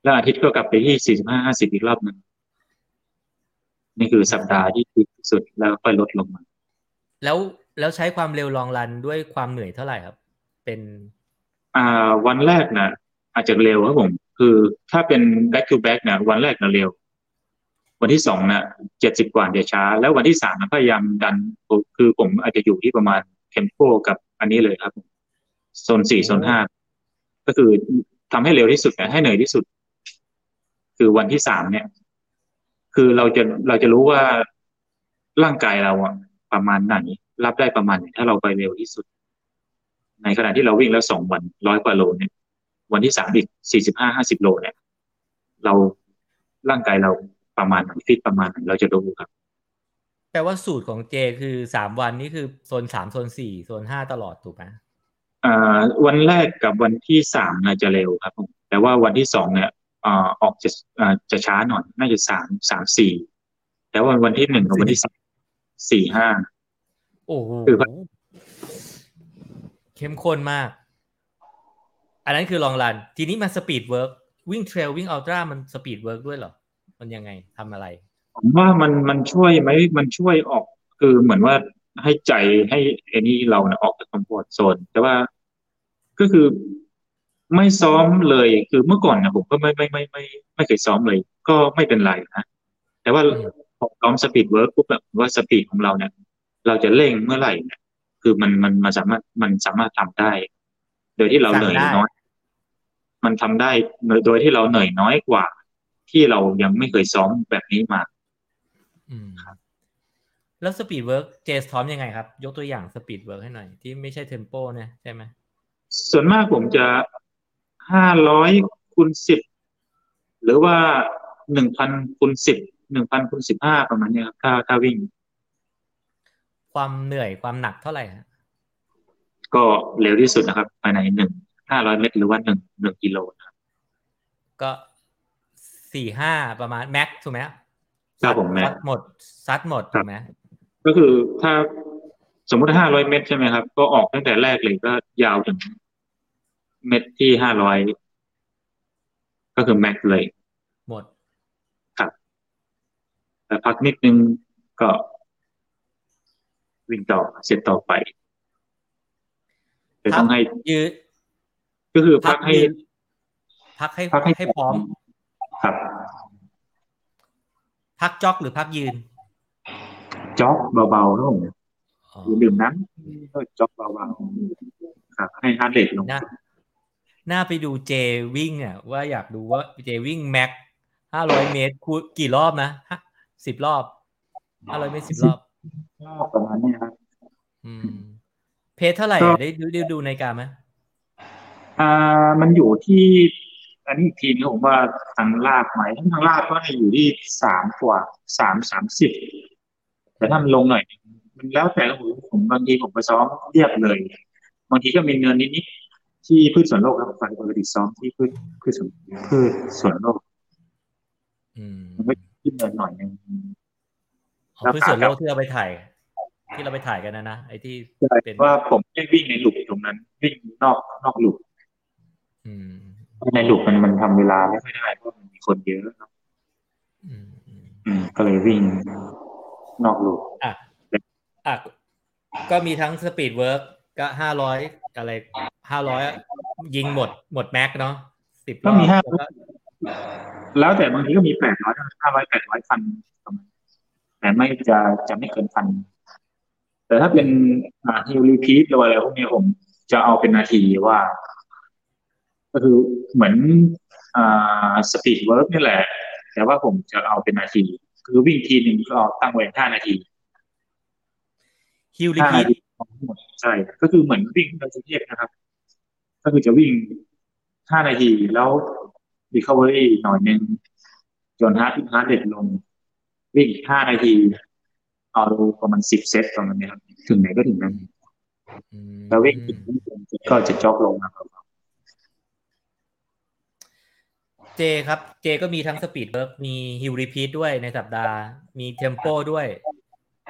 แล้วอาทิตย์ก็กลับไปที่สี่สิบห้าห้าสิบอีกรอบหนึ่งนี่คือสัปดาห์ที่พีคที่สุดแล้วค่อยลดลงมา แล้วแล้วใช้ความเร็วลองรันด้วยความเหนื่อยเท่าไหร่ครับ เป็น อ่า วันแรกนะอาจจะเร็วครับผม คือถ้าเป็น back to back นะวันแรกนะเร็ว วันที่สองนะเจ็ดสิบกว่าเดี๋ยวช้า แล้ววันที่สามนะพยายามดัน คือผมอาจจะอยู่ที่ประมาณเทมโปกับอันนี้เลยครับโซนสี่โซนห้า ก็คือทำให้เร็วที่สุดให้เหนื่อยที่สุด คือวันที่สามเนี่ย คือเราจะเราจะรู้ว่าร่างกายเราอะประมาณไหนรับได้ประมาณไหนถ้าเราไปเร็วที่สุด ในขณะที่เราวิ่งแล้วสองวันร้อยกว่าโลเนี่ย วันที่สามอีกสี่สิบห้าห้าสิบโลเนี่ย เราร่างกายเราประมาณไหนฟิตประมาณไหนเราจะรู้ครับแปลว่าสูตรของเจคือสามวันนี่คือโซนสามโซนสี่โซนห้าตลอดถูกไหม วันแรกกับวันที่สามน่าจะเร็วครับผมแต่ว่าวันที่สองเนี่ยอ่าออกจะอ่าจะช้าหน่อยน่าจะสามสามสี่แต่ว่าวันที่หนึ่งกับวันที่สามสี่ห้าโอ้โหคือเข้มข้นมาก อันนั้นคือ long run ทีนี้มัน speed work วิ่ง trail วิ่ง ultra มัน speed work ด้วยเหรอ มันยังไงทำอะไร ผมว่ามันมันช่วยไหมมันช่วยออก คือเหมือนว่า ให้ใจให้ไอ้นี่เราเนี่ยออกจาก comfort zone แต่ว่าก็คือไม่ซ้อมเลยคือเมื่อก่อนนะผมก็ไม่ไม่ไม่ไม่ไม่เคยซ้อมเลย ก็ไม่เป็นไรนะแต่ว่าพอซ้อม speed work ปุ๊บแบบว่า speed ของเราเนี่ย เราจะเร่งเมื่อไหร่เนี่ยคือมันมันมันสามารถมันสามารถทำได้ โดยที่เราเหนื่อยน้อย มันทำได้โดยที่เราเหนื่อยน้อยกว่า ที่เรายังไม่เคยซ้อมแบบนี้มา อืม แล้ว speed work เจซ้อมยังไงครับ ยกตัวอย่าง speed work ให้หน่อย ที่ไม่ใช่ tempo เนี่ยใช่ไหมส่วนมากผมจะห้าร้อยคูณสิบหรือว่าหนึ่งพันคูณสิบหนึ่งพันคูณสิบห้าประมาณเนี้ยครับถ้าถ้าวิ่ง ความเหนื่อยความหนักเท่าไหร่ฮะก็เร็วที่สุดนะครับ ภายในหนึ่งห้าร้อยเมตรหรือว่าหนึ่งหนึ่งกิโลนะครับก็สี่ห้าประมาณแม็กถูกไหมครับผมแม็กซัดหมดซัดหมดถูกไหม ก็คือถ้าสมมติห้าร้อยเมตรใช่ไหมครับ ก็ออกตั้งแต่แรกเลยก็ยาวถึงเมตรที่ห้าร้อยก็คือแม็กเลย หมดแต่พักนิดนึงก็วิ่งต่อเสร็จต่อไปจะต้องให้ยืดก็คือพักให้ยืดพักให้พักให้ให้พร้อม ครับ พักจ็อกหรือพักยืน จ็อกเบาๆนะผมอ๋ออย่าดื่มน้ำก็จ็อกเบาๆครับ ให้ฮาร์ดเรทลงน่าน่าไปดูเจวิ่งอะว่าอยากดูว่าเจวิ่งแม็กห้าร้อยเมตรคูกี่รอบนะสิบรอบห้าร้อยเมตรสิบรอบประมาณนี้ครับอืมเพจเท่าไหร่ก็อะได้ดูได้ดูในการไหมอ่ามันอยู่ที่ อันนี้อีกทีนึงผมว่าทางลาบไหมทางลาบก็ให้อยู่ที่สามกว่าสามสามสิบ แต่ถ้ามันลงหน่อยมันแล้วแต่ผมผมบางทีผมไปซ้อมเรียบเลย บางทีก็มีเนินนิดๆที่พืชสวนโลกครับปกติซ้อมที่พืชพืชสวนพืชสวนโลกอืมมันก็ขึ้นเนินหน่อยนึงของเพื่อส่วนโลกที่เราไปถ่าย ที่เราไปถ่ายกันนะนะไอ้ที่ใช่เป็นว่าผมไม่ได้วิ่งในหลุมตรงนั้น วิ่งนอกนอกหลุมอืมในหลุมมันมันทำเวลาไม่ค่อยได้เพราะมันมีคนเยอะเนอะอืมอืมอืมก็เลยวิ่ง นอกหลุมอะอะก็มีทั้ง speed work ก็ห้าร้อยอะไรห้าร้อยยิงหมดหมด max เนาะสิบรอบมีห้าแล้วก็แล้วแต่บางทีก็มีแปดร้อยห้าร้อยแปดร้อยพันประมาณแต่ไม่จะจะไม่เกินพันแต่ถ้าเป็นอ่า hill repeat หรืออะไรพวกนี้ผมจะเอาเป็นนาทีว่า ก็คือเหมือนอ่า speed work นี่แหละ แต่ว่าผมจะเอาเป็นนาที คือวิ่งทีหนึ่งก็ตั้งไว้ห้านาที hill repeat ห้านาทีทั้งหมดใช่ก็คือเหมือนวิ่งในกรุงเทพนะครับ ก็คือจะวิ่งห้านาทีแล้วรีคา v ว r y หน่อยนึงจน heart heart rate ลง วิ่งห้านาทีเอาประมาณสิบเซตประมาณนี้ครับถึงไหนก็ถึงนั้นแล้ววิ่งถึงก็จะ jog ลงนะครับ เจครับเจก็มีทั้ง speed work มี hill repeat ด้วยในสัปดาห์ มี tempo ด้วย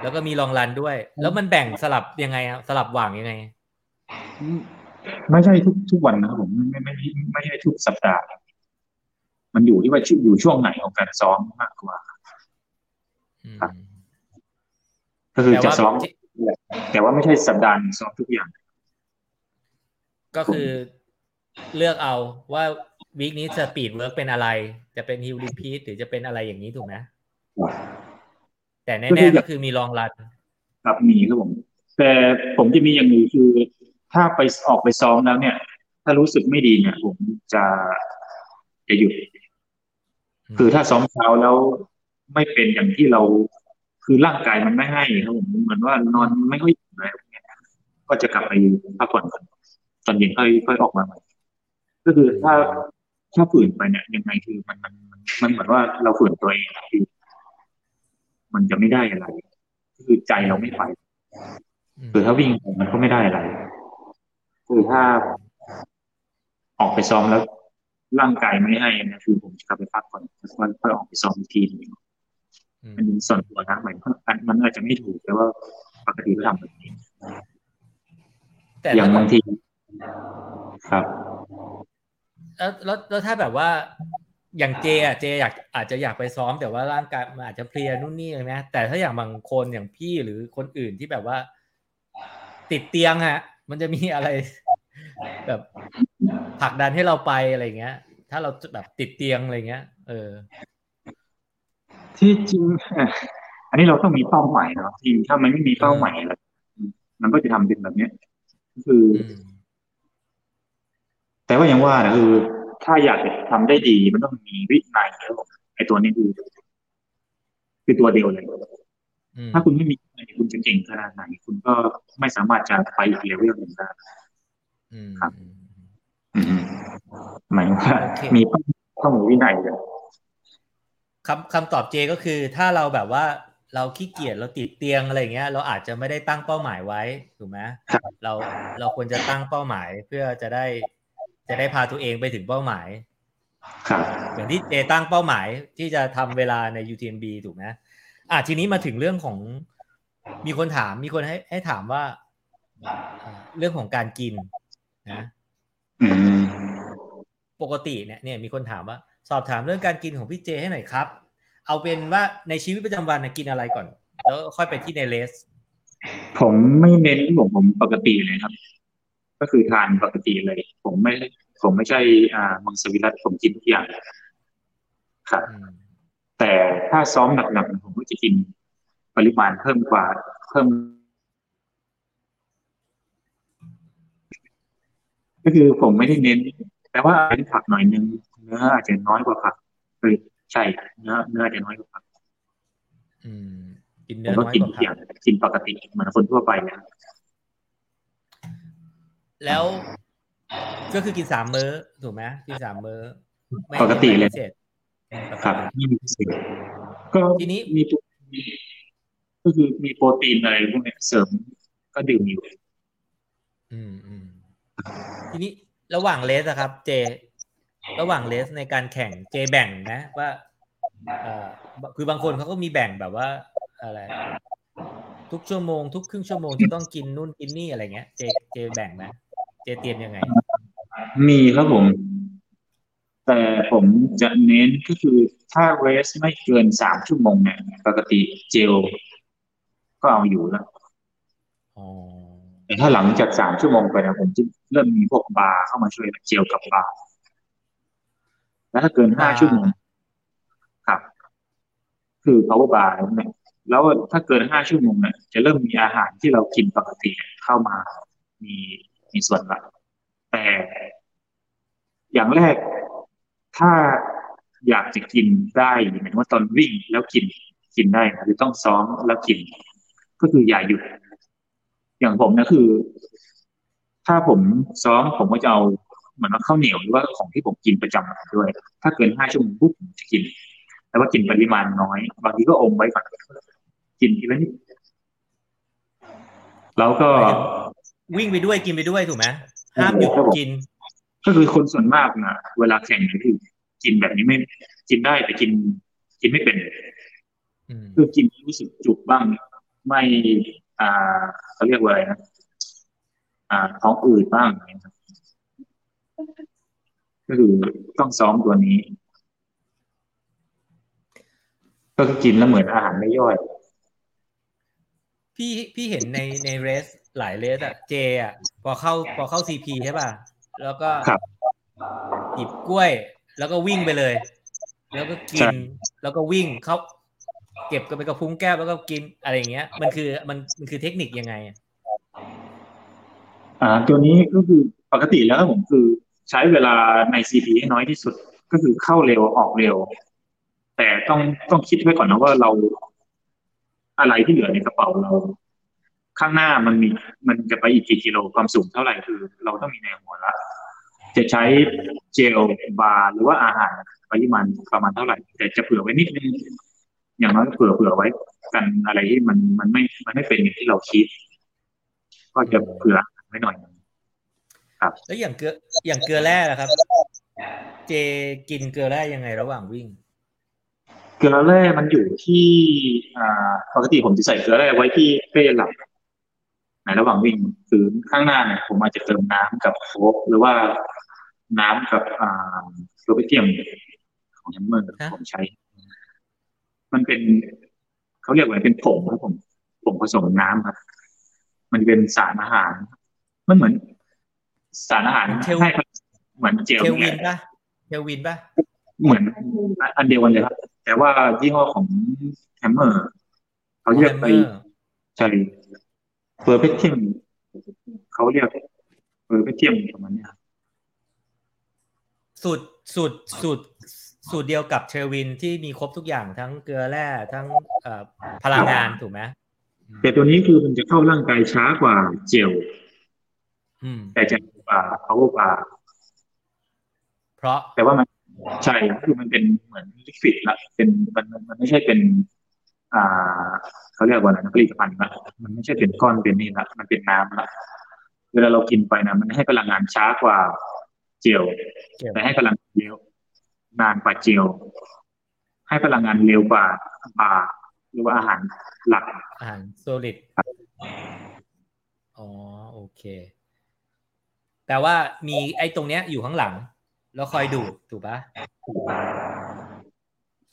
แล้วก็มี long run ด้วย แล้วมันแบ่งสลับยังไงครับสลับหว่างยังไง ไม่ใช่ทุกทุกวันนะครับผมไม่ไม่ไม่ไม่ใช่ทุกสัปดาห์ มันอยู่ที่ว่าอยู่ช่วงไหนของการซ้อมมากกว่าอืมครับก็คือแต่จะว่าซ้อมแต่ว่าไม่ใช่สัปดาห์หนึ่งซ้อมทุกอย่าง ก็คือ เลือกเอาว่า week นี้ speed work เป็นอะไร จะเป็น hill repeat หรือจะเป็นอะไรอย่างนี้ถูกไหมแต่ก็คืแน่ๆก็คือมี long run ครับมีครับผม แต่ผมจะมีอย่างหนึ่งคือ ถ้าไปออกไปซ้อมแล้วเนี่ย ถ้ารู้สึกไม่ดีเนี่ย ผมจะจะหยุดคือถ้าซ้อมเช้าแล้วไม่เป็นอย่างที่เราคือร่างกายมันไม่ให้ครับผมเหมือนว่านอนไม่ค่อยอิ่มอะไรพวกเนี้ยก็จะกลับไปพักผ่อนก่อนตอนเย็นค่อยค่อยออกมาใหม่ ก็คือถ้าถ้าฝืนไปเนี่ยยังไงคือมันมันมันมันเหมือนว่าเราฝืนตัวเองอะคือมันจะไม่ได้อะไร คือใจเราไม่ไปมคือถ้าวิ่งมันก็ไม่ได้อะไร คือถ้าออกไปซ้อมแล้ว ร่างกายไม่ให้นะคือผมจะกลับไปพักก่อนแล้วค่อยออกไปซ้อมอีกทีหนึงอืมมันเป็นส่วนตัวนะหมายถึงว่ามันอาจจะไม่ถูกแต่ว่าปกติก็ทำแบบนี้แต่อย่างถ้าบางทีครับ แล้วแล้วแล้วถ้าแบบว่าอย่างเจอะเจอยากอาจจะอยากไปซ้อมแต่ว่าร่างกายมันอาจจะเพลียนู่นนี่นะแต่ถ้าอย่างบางคนอย่างพี่หรือคนอื่นที่แบบว่า ติดเตียงฮะ มันจะมีอะไร แบบผลักดันให้เราไปอะไรเงี้ย ถ้าเราแบบติดเตียงอะไรเงี้ย เออ ที่จริงอันนี้เราต้องมีเป้าหมายเนาะทีมถ้ามันไม่มีเป้าหมายแล้วมันก็จะทำเป็นแบบเนี้ยก็คืออืม แต่ว่ายังว่านะคือ ถ้าอยากจะทำได้ดีมันต้องมีวินัยแล้วไอ้ตัวนี้คือคือตัวเดียวเลยอืมถ้าคุณไม่มีวินัยคุณจะเก่งขนาดไหน คุณก็ไม่สามารถจะไปอีกเลเวลหนึ่งได้อืมครับอืมอืมหมายถึงว่าโอเคมีต้องมีวินัยเลยคำคำตอบเจก็คือ ถ้าเราแบบว่าเราขี้เกียจเราติดเตียงอะไรอย่างเงี้ย เราอาจจะไม่ได้ตั้งเป้าหมายไว้ถูกไหมเราเราควรจะตั้งเป้าหมายเพื่อจะได้ จะได้พาตัวเองไปถึงเป้าหมายครับอย่างที่เจตั้งเป้าหมายที่จะทำเวลาใน UTMB ถูกไหมอะทีนี้มาถึงเรื่องของมีคนถามมีคนให้ให้ถามว่าอ่าเรื่องของการกินนะอืมปกติเนี่ยเนี่ยมีคนถามว่า สอบถามเรื่องการกินของพี่เจให้หน่อยครับ เอาเป็นว่าในชีวิตประจำวันนะกินอะไรก่อน แล้วค่อยไปที่ในเลส ผมไม่เน้นผมผมปกติเลยครับ ก็คือทานปกติเลย ผมไม่ ผมไม่ใช่อ่ามังสวิรัตผมกินทุกอย่างเลยครับอืมแต่ถ้าซ้อมหนักๆผมก็จะกินปริมาณเพิ่มกว่าเพิ่ม ก็คือผมไม่ได้เน้น แต่ว่าเน้นผักหน่อยนึงเนื้ออาจจะน้อยกว่าผักเออใช่เนื้อเนื้ออาจจะน้อยกว่าผักอืมกินผเนื้มอก็น้อยกินกว่าทุกผัอกย่างกินปกติเหมือนคนทั่วไปนะ แล้วก็คือกินสามมื้อถูกไหมกินสามมื้อไม่ปกติเลยไม่พิเศษอืมปกครับติไม่มีพิเศษก็ทีนี้มีโปรตีนก็คือมีโปรตีนอะไรพวกเนี้ยเสริมก็ดื่มอยู่อืมอืมทีนี้ระหว่างเลสอะครับ เจ ระหว่างเลสในการแข่งเจแบ่งนะ ว่าเอ่อคือบางคนเขาก็มีแบ่งแบบว่าอะไร ทุกชั่วโมง ทุกครึ่งชั่วโมงจะต้องกินนู่นกินนี่อะไรเงี้ย เจเจแบ่งไหมเจเตรียมยังไง มีครับผม แต่ผมจะเน้นก็คือถ้าเรสไม่เกินสามชั่วโมงเนี่ยปกติเจล ก็เอาอยู่แล้วอ๋อแต่ถ้าหลังจากสามชั่วโมงไปนะผมจะเริ่มมีพวกบาร์เข้ามาช่วยเจลกับบาร์แล้วถ้าเกินห้าชั่วโมงครับ คือ power bar เนี่ยแล้วถ้าเกินห้าชั่วโมงเนี่ยจะเริ่มมีอาหารที่เรากินปกติเข้ามา มี มีส่วนละแต่อย่างแรกถ้าอยากจะกินได้หมายถึงว่าตอนวิ่งแล้วกินกินได้นะคือต้องซ้อมแล้วกิน ก็คืออย่าหยุด อย่างผมนะคือ ถ้าผมซ้อมผมก็จะเอาเหมือนว่าข้าวเหนียวหรือว่าของที่ผมกินประจำด้วย ถ้าเกินห้าชั่วโมงปุ๊บผมจะกิน แต่ว่ากินปริมาณน้อยบางทีก็อมไว้ก่อนกินทีละนิดแล้วก็ วิ่งไปด้วยกินไปด้วยถูกไหมห้ามหยุดกิน ก็คือคนส่วนมากนะเวลาแข่งคือกินแบบนี้ไม่กินได้แต่กิน กินไม่เป็นอืมคือกินรู้สึกจุกบ้าง ไม่อ่าเขาเรียกว่าอะไรนะอ่าท้องอืดบ้างอะไรเงี้ยครับก็คือต้องซ้อมตัวนี้ ก็คือกินแล้วเหมือนอาหารไม่ย่อย พี่พี่เห็นในในเรส หลายเรสอะเจอะพอเข้าพอเข้าซีพีใช่ป่ะ แล้วก็ครับหยิบกล้วย แล้วก็วิ่งไปเลย แล้วก็กิใช่นแล้วก็วิ่งเขาเก็บกันไปกระพุ้งแก้วแล้วก็กินอะไรอย่างเงี้ย มันคือมันมันคือเทคนิคยังไงอะอ่า ตัวนี้ก็คือปกติแล้วผมคือใช้เวลาใน CP ให้น้อยที่สุดก็คือเข้าเร็วออกเร็ว แต่ต้องต้องคิดไว้ก่อนนะว่าเราอะไรที่เหลือในกระเป๋าเรา ข้างหน้ามันมีมันจะไปอีกกี่กิโลความสูงเท่าไหร่คือ เราต้องมีในหัวละจะใช้เจลบาร์หรือว่าอาหารปริมาณประมาณเท่าไหร่ แต่จะเผื่อไว้นิดนึงอย่างน้อยก็เผื่อเผื่อไว้กันอะไรที่มันมันไม่มันไม่เป็นอย่างที่เราคิด ก็จะเผื่อไว้หน่อยแล้วอย่างเกลืออย่างเกลือแร่ล่ะครับ เจกินเกลือแร่ยังไงระหว่างวิ่ง เกลือแร่มันอยู่ที่อ่าปกติผมจะใส่เกลือแร่ไว้ที่เป้หลัง ในระหว่างวิ่งคือข้างหน้าเนี่ยผมอาจจะเติมน้ำกับโค้กหรือว่าน้ำกับอ่า Perpetuem ของ Hammer ฮะผมใช้ มันเป็นเขาเรียกว่าอะไรเป็นผงครับผมผงผสมน้ำครับ มันเป็นสารอาหาร มันเหมือน สารอาหารให้เหมือนเจลเทลวิเนี่ยป่ะ Tailwind ป่ะเหมือนอันเดียวกันเลยครับ แต่ว่ายี่ห้อของ Hammer เขาเรียกไป Hammer ใช่ Perpetuem เขาเรียก Perpetuem ประมาณเนี้ยครับสูตรสูตรสูตรสูตรเดียวกับเทลวินที่มีครบทุกอย่างทั้งเกลือแร่ทั้งเอ่อพลังงานถูกไหมแต่ตัวนี้คือมันจะเข้าร่างกายช้ากว่าเจลอืมแต่จะกว่า power bar เพราะแต่ว่ามันใช่คือมันเป็นเหมือนลิควิดละเป็นมันมันมันไม่ใช่เป็น อ่าเขาเรียกว่าอะไรนะผลิตภัณฑ์ละมันไม่ใช่เป็นก้อนเป็นนี่ละมันเป็นน้ำละเวลาเรากินไปนะมันให้พลังงานช้ากว่าเจลเกี่ยวแต่ให้พลังงานเร็วนานกว่าเจลให้พลังงานเร็วกว่าบาร์หรือว่าอาหารหลักอาหารโซลิดอ๋อโอเค แต่ว่ามีไอ้ตรงเนี้ยอยู่ข้างหลัง แล้วคอยดูดถูกปะ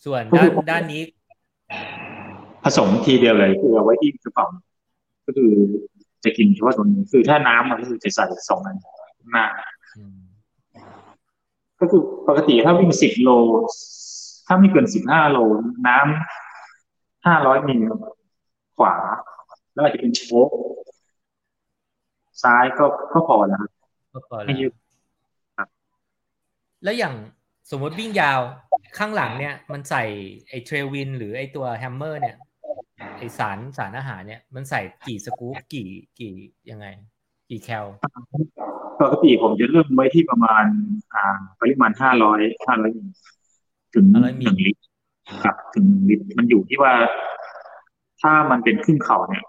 ส่วนด้านด้านนี้ ผสมทีเดียวเลยคือเอาไว้ที่กระเป๋าก็คือจะกินเฉพาะตรงนี้คือถ้าน้ำมันก็คือจะใส่สองอันหน้าอืมก็คือปกติถ้าวิ่งสิบโล ถ้าไม่เกินสิบห้าโล น้ำห้าร้อยมิลขวา แล้วอาจจะเป็นโค้กซ้ายก็ก็พอแล้วครับก็พอแล้ไม่เยอะแล้วอย่างสมมติวิ่งยาวข้างหลังเนี่ย มันใส่ไอ้ Tailwind หรือไอ้ตัว Hammer เนี่ย ไอ้สารสารอาหารเนี่ย มันใส่กี่สกู๊ปกี่กี่ยังไง กี่แคลปกติผมจะเริ่มไว้ที่ประมาณ อ่า ปริมาณห้าร้อยห้าร้อยมิลถึงหนึ่งลิตรครับถึงหนึ่งลิตรมันอยู่ที่ว่า ถ้ามันเป็นขึ้นเขาเนี่ย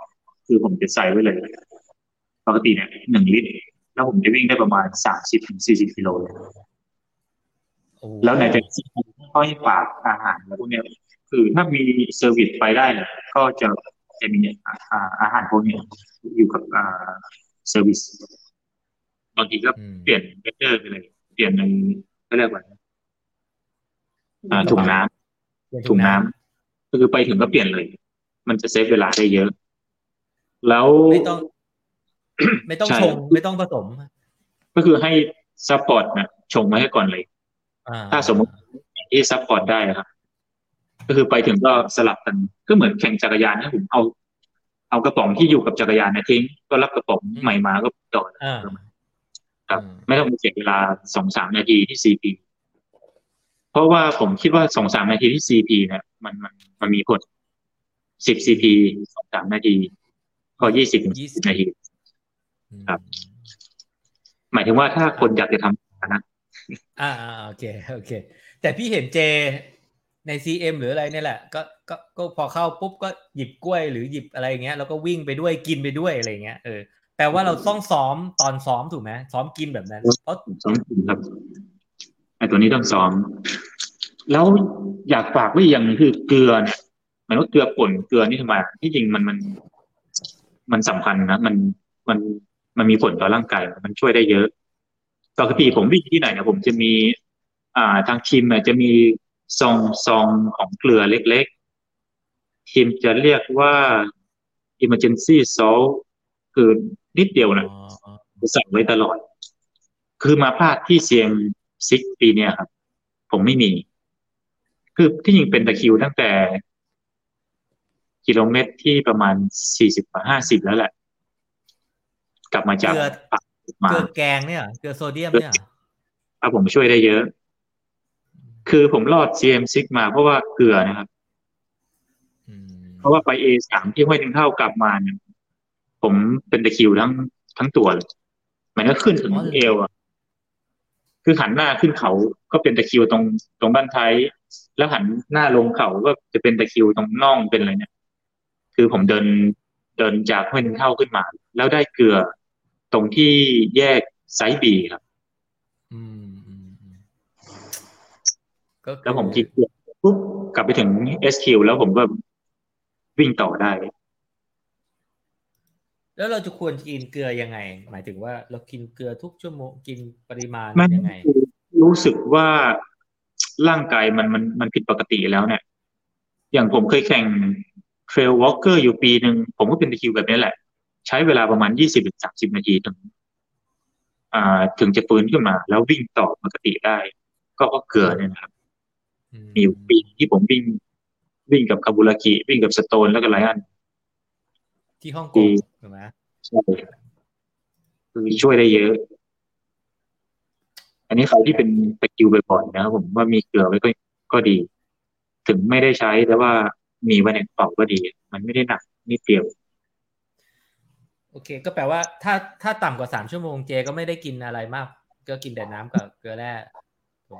คือผมจะใส่ไว้เลย ปกติเนี่ยหนึ่งลิตร แล้วผมจะวิ่งได้ประมาณสามสิบถึงสี่สิบกิโลเลยโอ้โหแล้วไหนจะห้อยปากอาหารแล้วพวกเนี้ย คือถ้ามี service ไปได้เนี่ยก็จะจะมีอ่าอาหารพวกเนี้ยอยู่กับอ่า service บางทีก็อืมเปลี่ยน bladder ไปเลย เปลี่ยนในก็เรียกว่าอ่าถุงน้ำเปลี่ยนถุงน้ำก็คือไปถึงก็เปลี่ยนเลย มันจะ save เวลาได้เยอะ แล้วไม่ต้อง ไม่ต้องใช่ชงไม่ต้องผสม ก็คือให้ support นะชงมาให้ก่อนเลยอ่าถ้าสมมติที่ support ได้ครับ ก็คือไปถึงก็สลับกัน ก็เหมือนแข่งจักรยานนะผมเอา เอากระป๋องที่อยู่กับจักรยานนะทิ้งก็รับกระป๋องใหม่มาก็ต่ออ่าครับ ไม่ต้องเสียเวลาสองสามนาทีที่ CP เพราะว่าผมคิดว่าสองสามนาทีที่ CP เนี่ยมันมันมันมีผลสิบ CP สองสามนาที ก็ยี่สิบถึงสิบนาทีครับ หมายถึงว่าถ้าคนอยากจะทำนะอ่าอ่าโอเค โอเค แต่พี่เห็นเจ ใน CM หรืออะไรเนี่ยแหละก็ก็ก็พอเข้าปุ๊บก็หยิบกล้วยหรือหยิบอะไรเงี้ยแล้วก็วิ่งไปด้วยกินไปด้วยอะไรเงี้ยเออแปลว่าเราต้องซ้อมตอนซ้อมถูกไหมซ้อมกินแบบนั้นเพราะซ้อมกินครับไอ้ตัวนี้ต้องซ้อม แล้วอยากฝากไว้อย่างหนึงคือเกลือเนี่ยหมายว่าเกลือป่นเกลือนี่ทำไมที่จริงมันมันมันสำคัญนะมันมันมันมีผลต่อร่างกายมันช่วยได้เยอะปกติผมวิ่งที่ไหนเนี่ยผมจะมี อ่าทางทีมเนี่ยจะมี ซองซองของเกลือเล็กๆทีมจะเรียกว่า emergency salt คือนิดเดียวนะอ๋อใส่ไว้ตลอด คือมาพลาดที่เซียงซิกปีเนี้ยครับ ผมไม่มี คือที่จริงเป็นตะคริวตั้งแต่ กิโลเมตรที่ประมาณสี่สิบห้าสิบแล้วแหละ กลับมาจากเกลือปักมาเกลือแกงเนี่ยเหรอเกลือโซเดียมเนี่ยเหรอครับผมช่วยได้เยอะ คือผมรอด CM6 มาเพราะว่าเกลือนะครับอืมเพราะว่าไป A3 ที่ห้วยถึงเท่ากลับมาเนี่ยผมเป็นตะคริวทั้งทั้งตัวเลยมันก็ขึ้นถึงเอวอะคือหันหน้าขึ้นเขาก็เป็นตะคริวตรงตรงบ้านท้ายแล้วหันหน้าลงเขาก็จะเป็นตะคริวตรงน่องเป็นอะไรเนี่ย คือผมเดินเดินจากห้วยถึงเท่าขึ้นมา แล้วได้เกลือตรงที่แยกไซส์บีครับ อืมอืมอืม ก็คือแล้วผมกินเกลือปุ๊บกลับไปถึง SQ แล้วผมก็วิ่งต่อได้ แล้วเราจะควรกินเกลือยังไง หมายถึงว่าเรากินเกลือทุกชั่วโมงกินปริมาณมันยังไง รู้สึกว่าร่างกายมันมันมันผิดปกติแล้วเนี่ย อย่างผมเคยแข่ง Trailwalker อยู่ปีหนึ่งผมก็เป็นตะคริวแบบนี้แหละ ใช้เวลาประมาณยี่สิบถึงสามสิบนาทีถึงอ่าถึงจะฟื้นขึ้นมา แล้ววิ่งต่อปกติได้ ก็เพราะเกลือเนี่ยนะครับ มีอยู่ปีที่ผมวิ่งวิ่งกับคาบูรากิวิ่งกับสโตนแล้วก็ไลอันที่ฮ่องปีกงถูกไหมใช่คือช่วยได้เยอะ อันนี้ใครที่เป็นตะคริวบ่อยๆนะครับผมว่ามีเกลือไว้ก็ก็ดี ถึงไม่ได้ใช้แต่ว่ามีไว้ในกระเป๋าก็ดี มันไม่ได้หนักนิดเดียว โอเค ก็แปลว่าถ้าถ้าต่ำกว่าสามชั่วโมงเจก็ไม่ได้กินอะไรมาก ก็กินแต่น้ำกับเกลือแร่ถูกไหม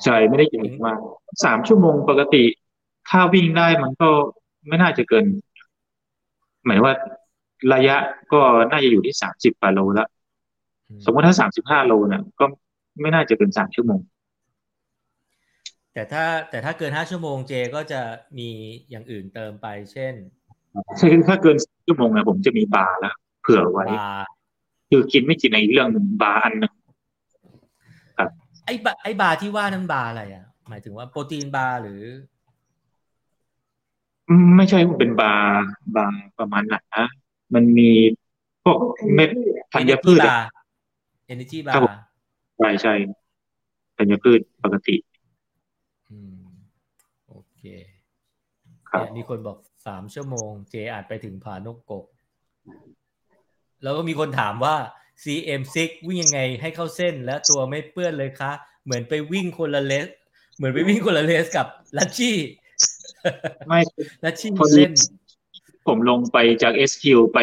ใช่ไม่ได้กินมากสามชั่วโมงปกติ ถ้าวิ่งได้มันก็ไม่น่าจะเกิน หมายว่าระยะก็น่าจะอยู่ที่สามสิบโลละอืมสมมติถ้าสามสิบห้าโลเนี่ยก็ไม่น่าจะเกินสามชั่วโมง แต่ถ้าแต่ถ้าเกินห้าชั่วโมงเจก็จะมีอย่างอื่นเติมไป เช่นคือถ้าเกินสามชั่วโมงเนี่ยผมจะมีบาร์แล้วเผื่อไว้บาร์คือกินไม่กินในอีกเรื่องหนึ่งบาร์อันหนึ่ง ไอ้บาไอ้บาร์ที่ว่านั้นบาร์อะไรอะ หมายถึงว่า protein bar หรืออืมไม่ใช่เป็น bar bar ประมาณไหนนะมันมีพวกเม็ดธัญพืชอะ bar energy bar ครับผมใช่ใช่ธัญพืชปกติอืมโอเคครับเนี่ยมีคนบอกสามชั่วโมง เจอาจไปถึงผานกกก แล้วก็มีคนถามว่า CM6 วิ่งยังไงให้เข้าเส้นและตัวไม่เปื้อนเลยคะ เหมือนไปวิ่งคนละเลส เหมือนไปวิ่งคนละเลสกับลัชชี่ ไม่ลัชชี่พอดีเล่น ผมลงไปจาก SQ ไป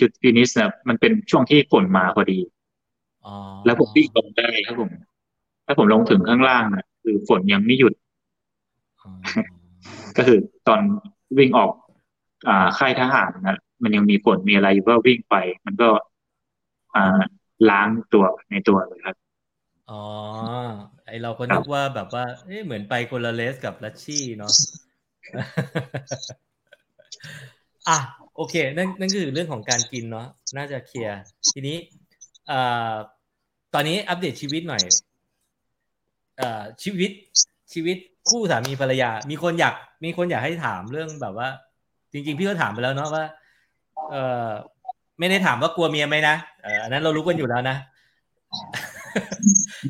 จุดฟินิชเนี่ยมันเป็นช่วงที่ฝนมาพอดีอ๋อแล้วผมวิ่งลงได้ครับผม ถ้าผมลงถึงข้างล่างนะคือฝนยังไม่หยุดอ๋อก็คือตอนวิ่งออก อ่าค่ายทหารนะมันยังมีฝนมีอะไรอยู่ก็วิ่งไป มันก็ อ่าล้างตัวในตัวเลยครับอ๋อไอเราก็นึกว่าแบบว่าเอ๊ะเหมือนไปคนละเลสกับลัชชี่เนาะอะโอเค นั่นนั่นคือเรื่องของการกินเนาะน่าจะเคลียร์ทีนี้เอ่อตอนนี้อัปเดตชีวิตหน่อยเอ่อชีวิตชีวิตคู่สามีภรรยา มีคนอยาก มีคนอยากให้ถามเรื่องแบบว่า จริง ๆ พี่ก็ถามไปแล้วเนาะว่า เอ่อ ไม่ได้ถามว่ากลัวเมียไหมนะเอออันนั้นเรารู้กันอยู่แล้วนะ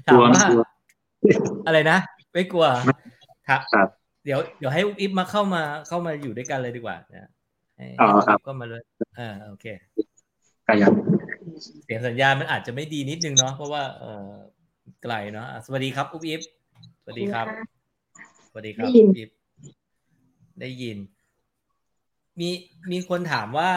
ถามว่ากลัวอะไรนะไม่กลัวถามครับจเดี๋ยวเดี๋ยวให้อิฟมาเข้ามาเข้ามาอยู่ด้วยกันเลยดีกว่านะให้อ๋อครับก็มาเลยอ่าโอเคก็ยังเสียงสัญญาณมันอาจจะไม่ดีนิดนึงเนาะเพราะว่าเออไกลเนาะอะสวัสดีครับอุ๊บอิฟสวัสดีครับสวัสดีครับได้ยินอุ๊บอิฟได้ยิน มีมีคนถามว่า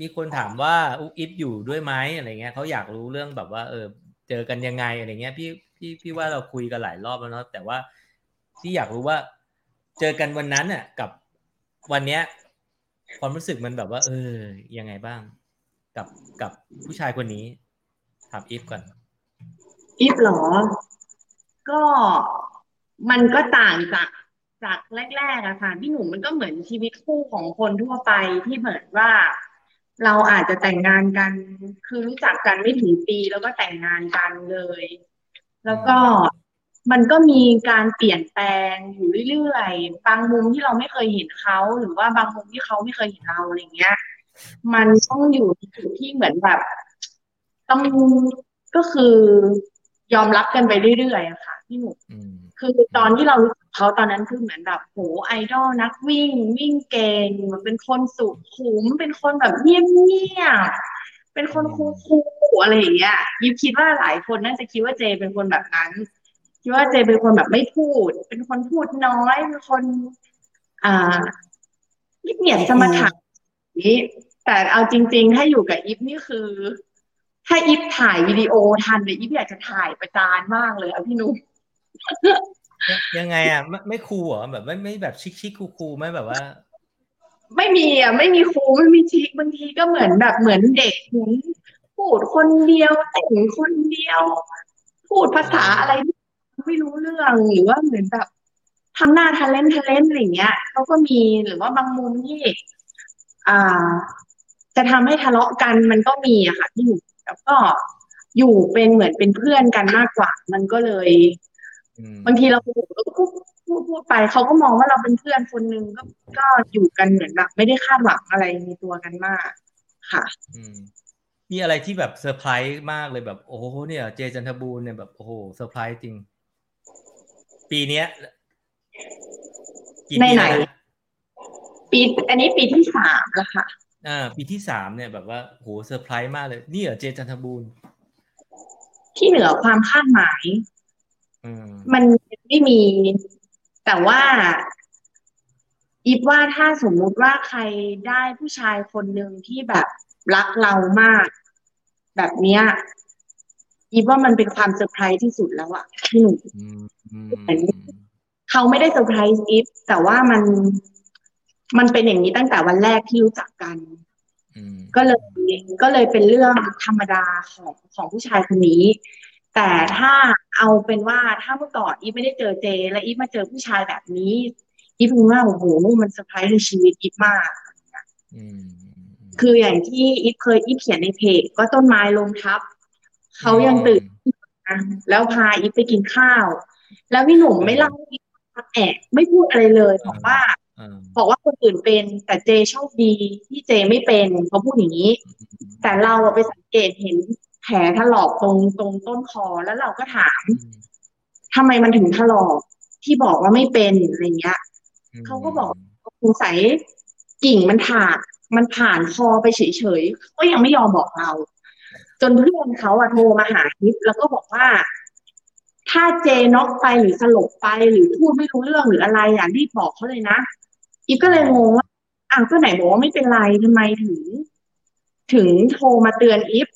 มีคนถามว่าอุ๊อิฟอยู่ด้วยไหมอะไรเงี้ยเขาอยากรู้เรื่องแบบว่า เออ เจอกันยังไงอะไรเงี้ย พี่พี่พี่ว่าเราคุยกันหลายรอบแล้วเนาะแต่ว่าที่อยากรู้ว่า เจอกันวันนั้นน่ะ กับวันเนี้ย ความรู้สึกมันแบบว่า เออ ยังไงบ้าง กับกับผู้ชายคนนี้ถามอีฟก่อนอีฟเหรอ ก็มันก็ต่างจากจากแรกๆอะค่ะพี่หนุ่มมันก็เหมือนชีวิตคู่ของคนทั่วไปที่เหมือนว่า เราอาจจะแต่งงานกัน คือรู้จักกันไม่ถึงปีแล้วก็แต่งงานกันเลย แล้วก็มันก็มีการเปลี่ยนแปลงอยู่เรื่อยๆ บางมุมที่เราไม่เคยเห็นเขาหรือว่าบางมุมที่เขาไม่เคยเห็นเราอะไรเงี้ย มันต้องอยู่ในจุดที่เหมือนแบบ ต้องก็คือ ยอมรับกันไปเรื่อยๆอะค่ะพี่หนุ่มอืมคือตอนที่เรารู้จักเขาตอนนั้นคือเหมือนแบบโหไอดอลนักวิ่ง วิ่งเก่งเป็นคนสุขุม เป็นคนแบบเงียบๆเป็นคนคูลๆอะไรอย่างเงี้ยยิบคิดว่าหลายคนน่าจะคิดว่าเจเป็นคนแบบนั้นคิดว่าเจเป็นคนแบบไม่พูด เป็นคนพูดน้อยเป็นคน อ่าเงียบๆสมถะนี้แต่เอาจริง ๆ ถ้าอยู่กับอิฟนี่คือ ถ้าอิฟถ่ายวิดีโอทันเนี่ยอิฟอยากจะถ่ายประจานมากเลยอะพี่นุ๊กยังยังไงอะไม่ไม่คูลเหรอแบบไม่ไม่แบบชิคชิคคูคูลๆไหม่แบบว่า ไม่มีอะไม่มีครูไม่มีชิคบางทีก็เหมือนแบบเหมือนเด็กเหมือนพูดคนเดียวแต่งคนเดียว พูดภาษาอะไรไม่รู้เรื่องหรือว่าเหมือนแบบทำหน้าทะเลนทะเลนอะไรอย่างเงี้ยเขาก็มีหรือว่าบางมุมที่อ่า จะทำให้ทะเลาะกันมันก็มีอะค่ะที่อยู่ แล้วก็อยู่เป็นเหมือนเป็นเพื่อนกันมากกว่า มันก็เลยอืมบางทีเราพูดเราก็พูดพูดพูดไปเขาก็มองว่าเราเป็นเพื่อนคนหนึ่งก็ก็อยู่กันเหมือนแบบไม่ได้คาดหวังอะไรในตัวกันมาก ค่ะอืมมีอะไรที่แบบเซอร์ไพรส์มากเลยแบบ โอ้โหเนี่ย เจจันทรบูรณ์เนี่ยแบบโอ้โหเซอร์ไพรส์จริง ปีเนี้ยกี่ในปีไหนแล้วนะปีอันนี้ปีที่สามแล้วค่ะ อ่า ปีที่สามเนี่ยแบบว่าโหเซอร์ไพรส์มากเลย นี่เหรอเจจันทบูรณ์ที่เหนือความคาดหมายอืมมันไม่มี แต่ว่าอีฟว่าถ้าสมมุติว่าใครได้ผู้ชายคนหนึ่งที่แบบรักเรามาก แบบเนี้ยอีฟว่ามันเป็นความเซอร์ไพรส์ที่สุดแล้วอะพี่หนุ่มอืมอืมเหมือนเขาไม่ได้เซอร์ไพรส์อีฟแต่ว่ามัน มันเป็นอย่างนี้ตั้งแต่วันแรกที่รู้จักกันอืมก็เลยก็เลยเป็นเรื่องธรรมดาของของผู้ชายคนนี้ แต่ถ้าเอาเป็นว่าถ้าเมื่อก่อนอีฟไม่ได้เจอเจ และอีฟมาเจอผู้ชายแบบนี้ อีฟรู้ว่าโอ้โหมันเซอร์ไพรส์ในชีวิตอีฟมากอืมคืออย่างที่อีฟเคยอีฟเขียนในเพจก็ต้นไม้ลมทับเขายังตื่นนะแล้วพาอีฟไปกินข้าว แล้วพี่หนุ่มไม่เล่าให้อีฟฟังแอบไม่พูดอะไรเลยบอกว่าอ่า บอกว่าคนอื่นเป็น แต่เจโชคดีที่เจไม่เป็นเขาพูดอย่างนี้ แต่เราไปสังเกตเห็นแผลถลอกตรงตรงต้นคอแล้วเราก็ถามอืมทำไมมันถึงถลอกที่บอกว่าไม่เป็นอะไรเงี้ยเขาก็บอกสงสัยกิ่งมันถากมันผ่านคอไปเฉยๆก็ยังไม่ยอมบอกเรา จนเพื่อนเขาอะโทรมาหาทิพแล้วก็บอกว่า ถ้าเจน็อกไปหรือสลบไปหรือพูดไม่รู้เรื่องหรืออะไรอะรีบบอกเขาเลยนะ อีฟก็เลยงงว่าอ้าวก็ไหนบอกว่าไม่เป็นไรทำไมถึง ถึงโทรมาเตือนอีฟ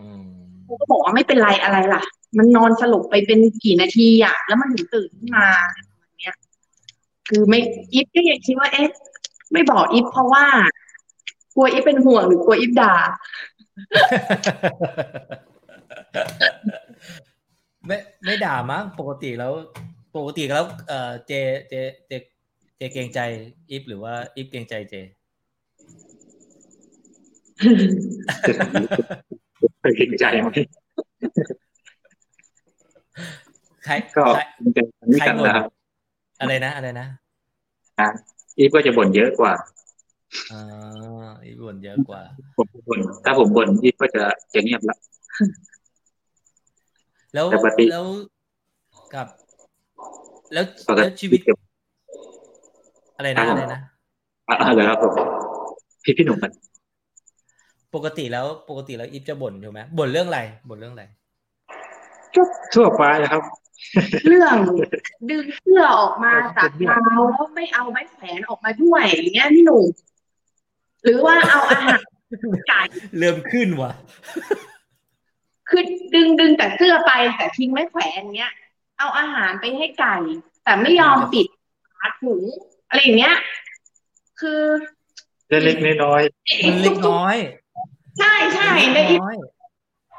อืมเขาก็บอกว่าไม่เป็นไรอะไรล่ะ มันนอนสลบไปเป็นกี่นาทีอะ แล้วมันถึงตื่นขึ้นมาอะไรเนี้ย คือไม่อีฟก็ยังคิดว่าเอ๊ะไม่บอกอีฟเพราะว่ากลัวอีฟเป็นห่วงหรือกลัวอีฟด่าไม่ไม่ด่ามั้งปกติแล้ว ปกติแล้ว เออเจเจเจ เจเกรงใจอีฟหรือว่าอีฟเกรงใจเจเคยเกรงใจไหมใครก็ใครเกรงใจไม่กันนะครับอะไรนะอะไรนะอะอีฟก็จะบ่นเยอะกว่าอ่าอีฟบ่นเยอะกว่าผมบ่นถ้าผมบ่นอีฟก็จะจะเงียบละแล้วปกติแล้วกับ แล้วปกแล้วติชีวิต อะไรนะอะไรนะอ่าเลยครับผมพี่พี่หนุ่มมันปกติแล้วปกติแล้วอีฟจะบ่นอยู่ไหมบ่นเรื่องอะไรบ่นเรื่องอะไรก็ทั่วไปนะครับ เรื่องดึงเสื้อออกมาจากเท้าแล้วไม่เอาไม้แขวนออกมาด้วยอย่างเงี้ยพี่หนุ่มหรือว่าเอาอาหารไก่เริ่มขึ้นว่ะคือดึงดึงแต่เสื้อไปแต่ทิ้งไม้แขวนเงี้ย เอาอาหารไปให้ไก่ แต่ไม่ยอมปิดฝาถุง อะไรอย่างเงี้ย คือเล็กๆน้อยมันเล็กน้อย ใช่ใช่เล็แล้วกอีน้อย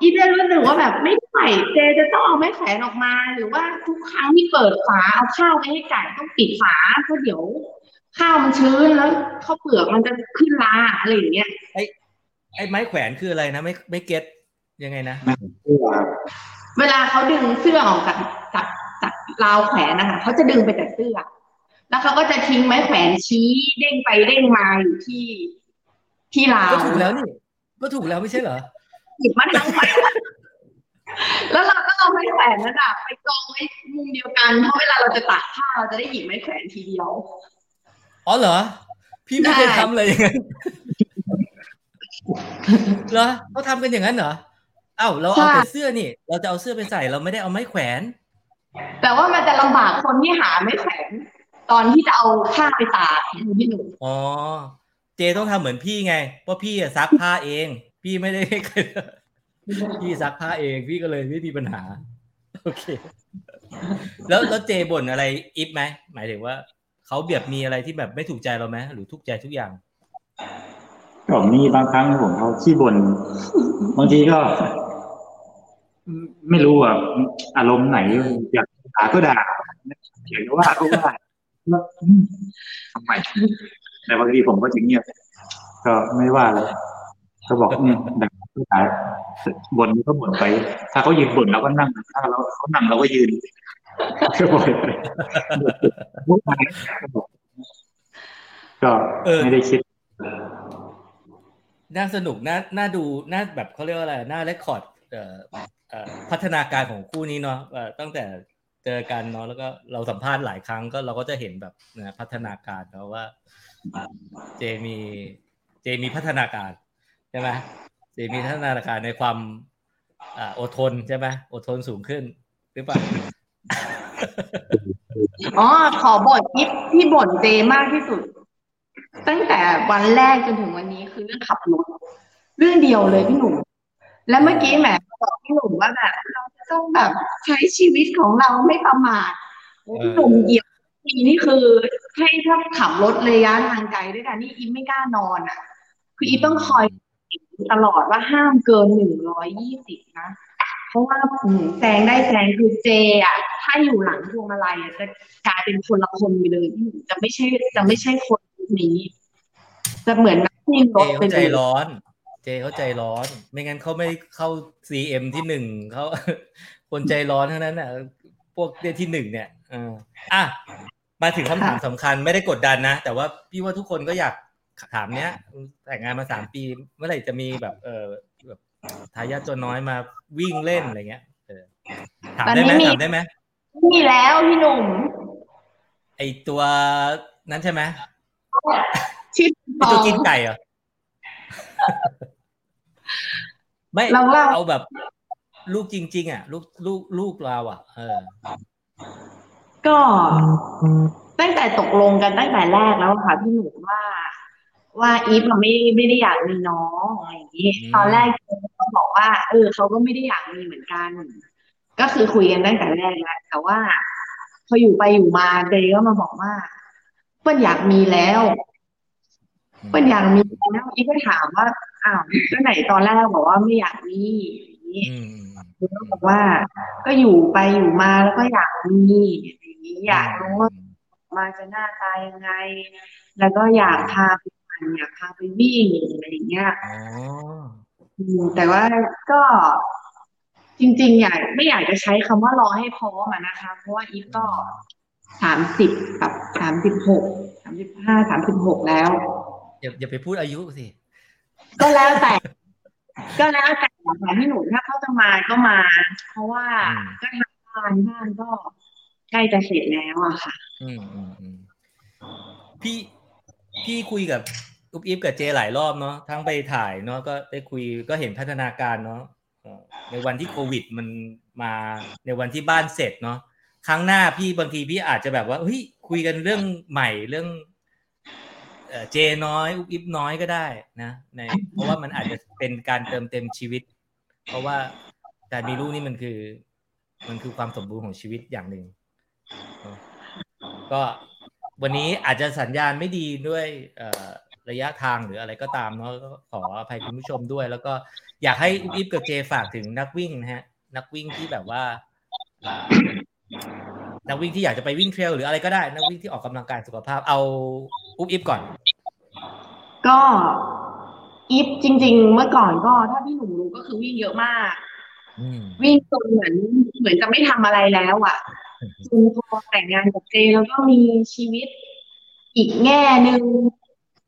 อีเดนรู้สึกว่าแบบไม่ไหวเจจะต้องเอาไม้แขวนออกมา หรือว่าทุกครั้งที่เปิดฝาเอาข้าวไปให้ไก่ต้องปิดฝาเพราะเดี๋ยว ข้าวมันชื้นแล้วข้าวเปลือกมันจะขึ้นราอะไรอย่างเงี้ยไอ้ไม้แขวนคืออะไรนะไม่ไม่เก็ตยังไงนะๆเสื้อครับเวลาเขาดึงเสื้อออกจากจากจากราวแขวนนะคะเขาจะดึงไปแต่เสื้อ แล้วเขาก็จะทิ้งไม้แขวนชี้เด้งไปเด้งมาอยู่ที่ที่ราวก็ถูกแล้วนี่ก็ถูกแล้วไม่ใช่เหรอหยิบมาทั้งวันแล้วเราก็เอาไม้แขวนนั่นอะไปกองไว้มุมเดียวกันเพราะเวลาเราจะตักผ้าเราจะได้หยิบไม้แขวนทีเดียวอ๋อเหรอ พี่ไม่เคยได้ทำเลยอย่างนั้นเหรอเขาทำกันอย่างนั้นเหรอเอ้าเราเอาแต่เสื้อนี่ เราจะเอาเสื้อไปใส่เราไม่ได้เอาไม้แขวน แต่ว่ามันจะลำบากคนที่หาไม้แขวน ตอนที่จะเอาผ้าไปตากพี่หนุ่มอ๋อ เจต้องทำเหมือนพี่ไงเพราะพี่อะซักผ้าเอง พี่ไม่ได้ให้ใครพี่ซักผ้าเองพี่ก็เลยไม่มีปัญหา โอเค แล้วแล้วเจบ่นอะไรอิฟไหมหมายถึงว่าเขาแบบมีอะไรที่แบบไม่ถูกใจเราไหมหรือทุกใจทุกอย่างก็มีบางครั้งผมเขาขี้บ่นบางทีก็ ไม่รู้อะอารมณ์ไหนอยากด่าก็ด่าเขียนว่าก็ว่า แล้วอืมทำไมแต่บางทีผมก็จะเงียบก็ไม่ว่าเลยก็บอกเนี่ยด่าก็ด่าบ่นก็บ่นไป ถ้าเขายืนบ่นเราก็นั่ง ถ้าเราเขานั่งเราก็ยืนก็บ่นไปมุกไปก็บอกก็เออไม่ได้คิดน่าสนุกน่าน่าดูน่าแบบเขาเรียกว่าอะไรน่าเรคคอร์ดเอ่อเอ่อพัฒนาการของคู่นี้เนาะเอ่อตั้งแต่ เจอกันเนาะแล้วก็เราสัมภาษณ์หลายครั้งก็เราก็จะเห็นแบบนะพัฒนาการเนาะว่า เจมีเจมีพัฒนาการใช่ไหมเจมีพัฒนาการในความอดทนใช่ไหมอดทนสูงขึ้นหรือเปล่าอ๋อขอบ่นที่ที่บ่นเจมากที่สุด ตั้งแต่วันแรกจนถึงวันนี้คือเรื่องขับรถเรื่องเดียวเลยพี่หนุ่มและเมื่อกี้แหมบอกพี่หนุ่มว่าแบบเรา ต้องแบบใช้ชีวิตของเราไม่ประมาทโอ้พี่หนุ่มเหยียบทีนี่คือให้ถ้าขับรถระยะทางไกลด้วยกันนี่อีฟไม่กล้านอนอะ คืออีฟต้องคอยตลอดว่าห้ามเกินหนึ่งร้อยยี่สิบนะเพราะว่าอืมแซงได้แซงคือเจอะ ถ้าอยู่หลังพวงมาลัยอะจะกลายเป็นคนละคนไปเลยพี่หนุ่มจะไม่ใช่จะไม่ใช่คนนี้ จะเหมือนนักวิ่งรเจถไปเขาเลใจยร้อนเจเขาใจร้อน ไม่งั้นเขาไม่เข้า CM ที่หนึ่งเขาคนใจร้อนทั้งนั้นน่ะ พวกเดียที่หนึ่งเนี่ยเอออะมาถึงคำถามสำคัญไม่ได้กดดันนะ แต่ว่าพี่ว่าทุกคนก็อยากถามเนี้ย แต่งงานมาสามปี เมื่อไหร่จะมีแบบ เออแบบทายาทตัวน้อยมาวิ่งเล่นอะไรเงี้ยเออถามได้ไหมตอนนี้มีถามได้ไหมมีแล้วพี่หนุ่ม ไอตัวนั้นใช่ไหมชื่อไอตัวกินไก่เหรอ ไม่เราเล่าเอาแบบ ลูกจริง ๆ อะ ลูกลูกลูกเราอะ เออ ก็ตั้งแต่ตกลงกันตั้งแต่แรกแล้วค่ะพี่หนุ่มว่า ว่าอีฟอะไม่ไม่ได้อยากมีน้องอะไรอย่างนี้อืมตอนแรกเขาบอกว่า เออเขาก็ไม่ได้อยากมีเหมือนกัน ก็คือคุยกันตั้งแต่แรกแล้วแต่ว่าพออยู่ไปอยู่มาเจก็มาบอกว่าเปิ้ลอยากมีแล้ว เปิ้ลอยากมีแล้วอีฟก็ถามว่าอ้าวก็ไหนตอนแรกบอกว่าไม่อยากมีอย่างนี้อืมคือก็บอกว่า ก็อยู่ไปอยู่มาแล้วก็อยากมีอย่างนี้อยากรู้ว่ามาจะหน้าตายังไง แล้วก็อยากพาไปปั่นอยากพาไปวิ่งอะไรอย่างเงี้ยอ๋ออืมแต่ว่าก็จริงๆอยากไม่อยากจะใช้คำว่ารอให้พร้อมอะนะคะ เพราะว่าอีฟก็สามสิบกับสามสิบหกสามสิบห้าสามสิบหกแล้ว อย่าอย่าไปพูดอายุสิ ก็แล้วแต่ ก็แล้วแต่ค่ะพี่หนุ่มถ้าเขาจะมาก็มา เพราะว่าอืมก็ทำบ้านบ้านก็ใกล้จะเสร็จแล้วอะค่ะ อืมอืมอืมพี่พี่คุยกับอุบอิฟกับเจหลายรอบเนาะทั้งไปถ่ายเนาะก็ได้คุยก็เห็นพัฒนาการเนาะในวันที่โควิดมันมาในวันที่บ้านเสร็จเนาะครั้งหน้าพี่บางทีพี่อาจจะแบบว่าเฮ้ยคุยกันเรื่องใหม่เรื่อง เจน้อยอุบอิฟน้อยก็ได้นะในเพราะว่ามันอาจจะเป็นการเติมเต็มชีวิต เพราะว่าการมีลูกนี่มันคือ มันคือความสมบูรณ์ของชีวิตอย่างหนึ่งก็วันนี้อาจจะสัญญาณไม่ดีด้วยระยะทางหรืออะไรก็ตามเนาะขออภัยคุณผู้ชมด้วย แล้วก็อยากให้อุบอิฟกับเจฝากถึงนักวิ่งนะฮะ นักวิ่งที่แบบว่า นักวิ่งที่อยากจะไปวิ่งเทรลหรืออะไรก็ได้ นักวิ่งที่ออกกำลังกายสุขภาพเอาอุบอิฟก่อน ก็อิฟจริง ๆ เมื่อก่อนก็ถ้าพี่หนุ่มรู้ก็คือวิ่งเยอะมากวิ่งจนเหมือนเหมือนจะไม่ทำอะไรแล้วอะจนพอแต่งงานกับเจแล้วก็มีชีวิตอีกแง่หนึ่ง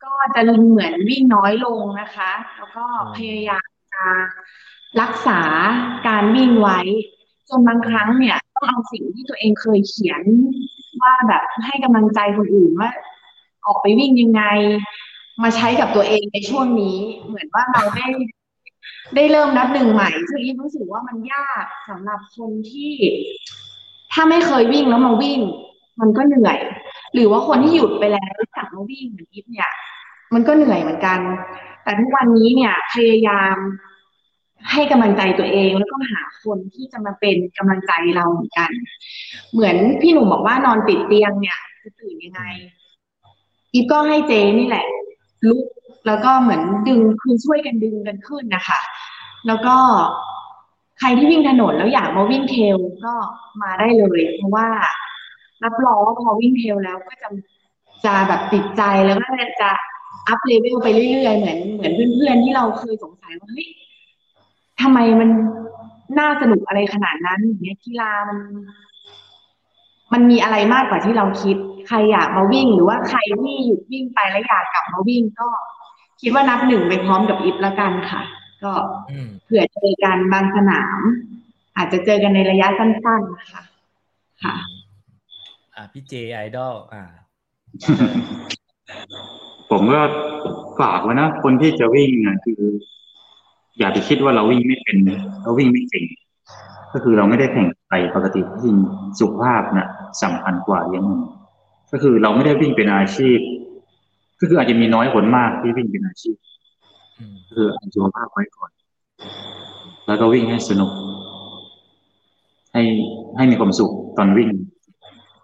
ก็จะเหมือนวิ่งน้อยลงนะคะ แล้วก็พยายามจะรักษาการวิ่งไว้ จนบางครั้งเนี่ย ต้องเอาสิ่งที่ตัวเองเคยเขียนว่าแบบให้กำลังใจคนอื่นว่า ออกไปวิ่งยังไง มาใช้กับตัวเองในช่วงนี้ เหมือนว่าเราได้ได้เริ่มนับหนึ่งใหม่ซึ่งอีรู้สึกว่ามันยากสำหรับคนที่ ถ้าไม่เคยวิ่งแล้วมาวิ่ง มันก็เหนื่อย หรือว่าคนที่หยุดไปแล้วกลับมาวิ่งเหมือนอีฟเนี่ย มันก็เหนื่อยเหมือนกัน แต่ทุกวันนี้เนี่ยพยายาม ให้กำลังใจตัวเองแล้วก็หาคนที่จะมาเป็นกำลังใจเราเหมือนกัน เหมือนพี่หนุ่มบอกว่านอนติดเตียงเนี่ยจะตื่นยังไงอีฟก็ให้เจนี่แหละ ลุกแล้วก็เหมือนดึงคือช่วยกันดึงกันขึ้นนะคะ แล้วก็ใครที่วิ่งถนนแล้วอยากมาวิ่ง trail ก็มาได้เลย เพราะว่ารับรองว่าพอวิ่ง trail แล้วก็จะจะแบบติดใจแล้วก็จะ up level ไปเรื่อยๆเหมือนเหมือนเพื่อนๆที่เราเคยสงสัยว่าเฮ้ย ทำไมมันน่าสนุกอะไรขนาดนั้นอย่างเงี้ยกีฬามัน มันมีอะไรมากกว่าที่เราคิด ใครอยากมาวิ่ง หรือว่าใครที่หยุดวิ่งไปแล้วอยากกลับมาวิ่งก็ คิดว่านับหนึ่งไปพร้อมกับอิฟละกันค่ะ ก็เผื่อเจอกันบางสนาม อาจจะเจอกันในระยะสั้นๆนะคะค่ะ อ่าพี่เจไอดอลอ่า ผมก็ฝากไว้นะ คนที่จะวิ่งอะคือ อย่าไปคิดว่าเราวิ่งไม่เป็น เราวิ่งไม่เก่ง ก็คือเราไม่ได้แข่งไปปกติวิ่งสุขภาพนะสำคัญกว่าอย่างนึงก็คือเราไม่ได้วิ่งเป็นอาชีพ ก็คืออาจจะมีน้อยคนมากที่วิ่งเป็นอาชีพคือเอาสุขภาพไว้ก่อน แล้วก็วิ่งให้สนุก ให้ให้มีความสุขตอนวิ่ง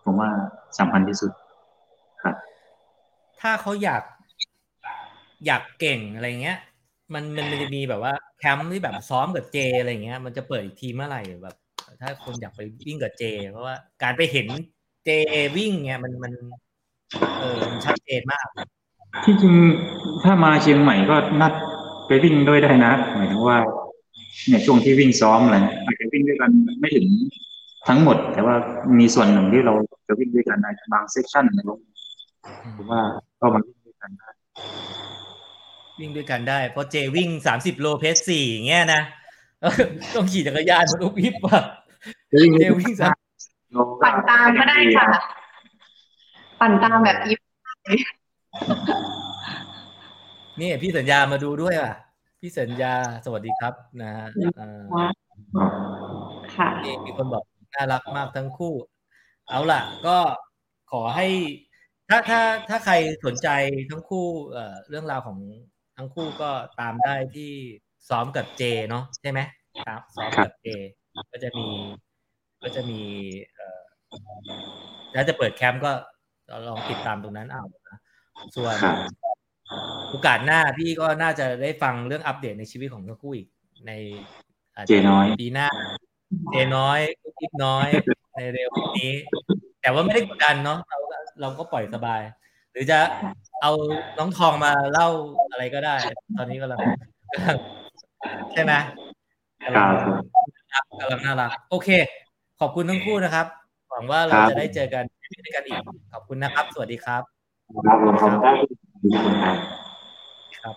ผมว่าสำคัญที่สุดครับถ้าเขาอยาก อยากเก่งอะไรเงี้ย มันมันจะมีแบบว่าแคมป์ที่แบบซ้อมกับเจอะไรเงี้ย มันจะเปิดอีกทีเมื่อไหร่แบบ ถ้าคนอยากไปวิ่งกับเจ เพราะว่าการไปเห็นเจวิ่งเงี้ยมันมันเออมันชัดเจนมาก ที่จริงถ้ามาเชียงใหม่ก็นัดไปวิ่งด้วยได้นะหมายถึงว่าเนี่ยช่วงที่วิ่งซ้อมอะไรอาจจะวิ่งด้วยกันไม่ถึงทั้งหมด แต่ว่ามีส่วนหนึ่งที่เราจะวิ่งด้วยกันในบางเซสชั่นนะผมว่าก็มาวิ่งด้วยกันได้ วิ่งด้วยกันได้ เพราะเจวิ่งสามสิบโลเพสสี่เงี้ยนะต้องขี่จักรยานมันอุบอิบว่ะเจวิ่งสามปั่นตามก็ได้ค่ะ ปั่นตามแบบอิฟนี่พี่สัญญามาดูด้วยอะ พี่สัญญาสวัสดีครับนะฮะค่ะมีคนบอกน่ารักมากทั้งคู่ เอาล่ะ ก็ขอให้ถ้าถ้าถ้าใครสนใจทั้งคู่เอ่อเรื่องราวของ ทั้งคู่ก็ตามได้ที่ซ้อมกับเจเนาะใช่ไหมครับซ้อมกับเจก็จะมีก็จะมีเอ่อแล้วจะเปิดแคมป์ก็ลองติดตามตรงนั้นเอาส่วนโอกาสหน้าพี่ก็น่าจะได้ฟังเรื่องอัปเดตในชีวิตของทั้งคู่อีกในเจน้อยปีหน้าเจน้อยคิดน้อยในเร็วนี้ แต่ว่าไม่ได้กดดันเนาะเราเราก็ปล่อยสบาย หรือจะเอาน้องทองมาเล่าอะไรก็ได้ ตอนนี้ก็ลังใช่ไหมกำลังกำลังน่ารัก โอเค ขอบคุณทั้งคู่นะครับ หวังว่าเราจะได้เจอกันด้วยกันอีก ขอบคุณนะครับ สวัสดีครับ ครับผมขอบคุณครับครับ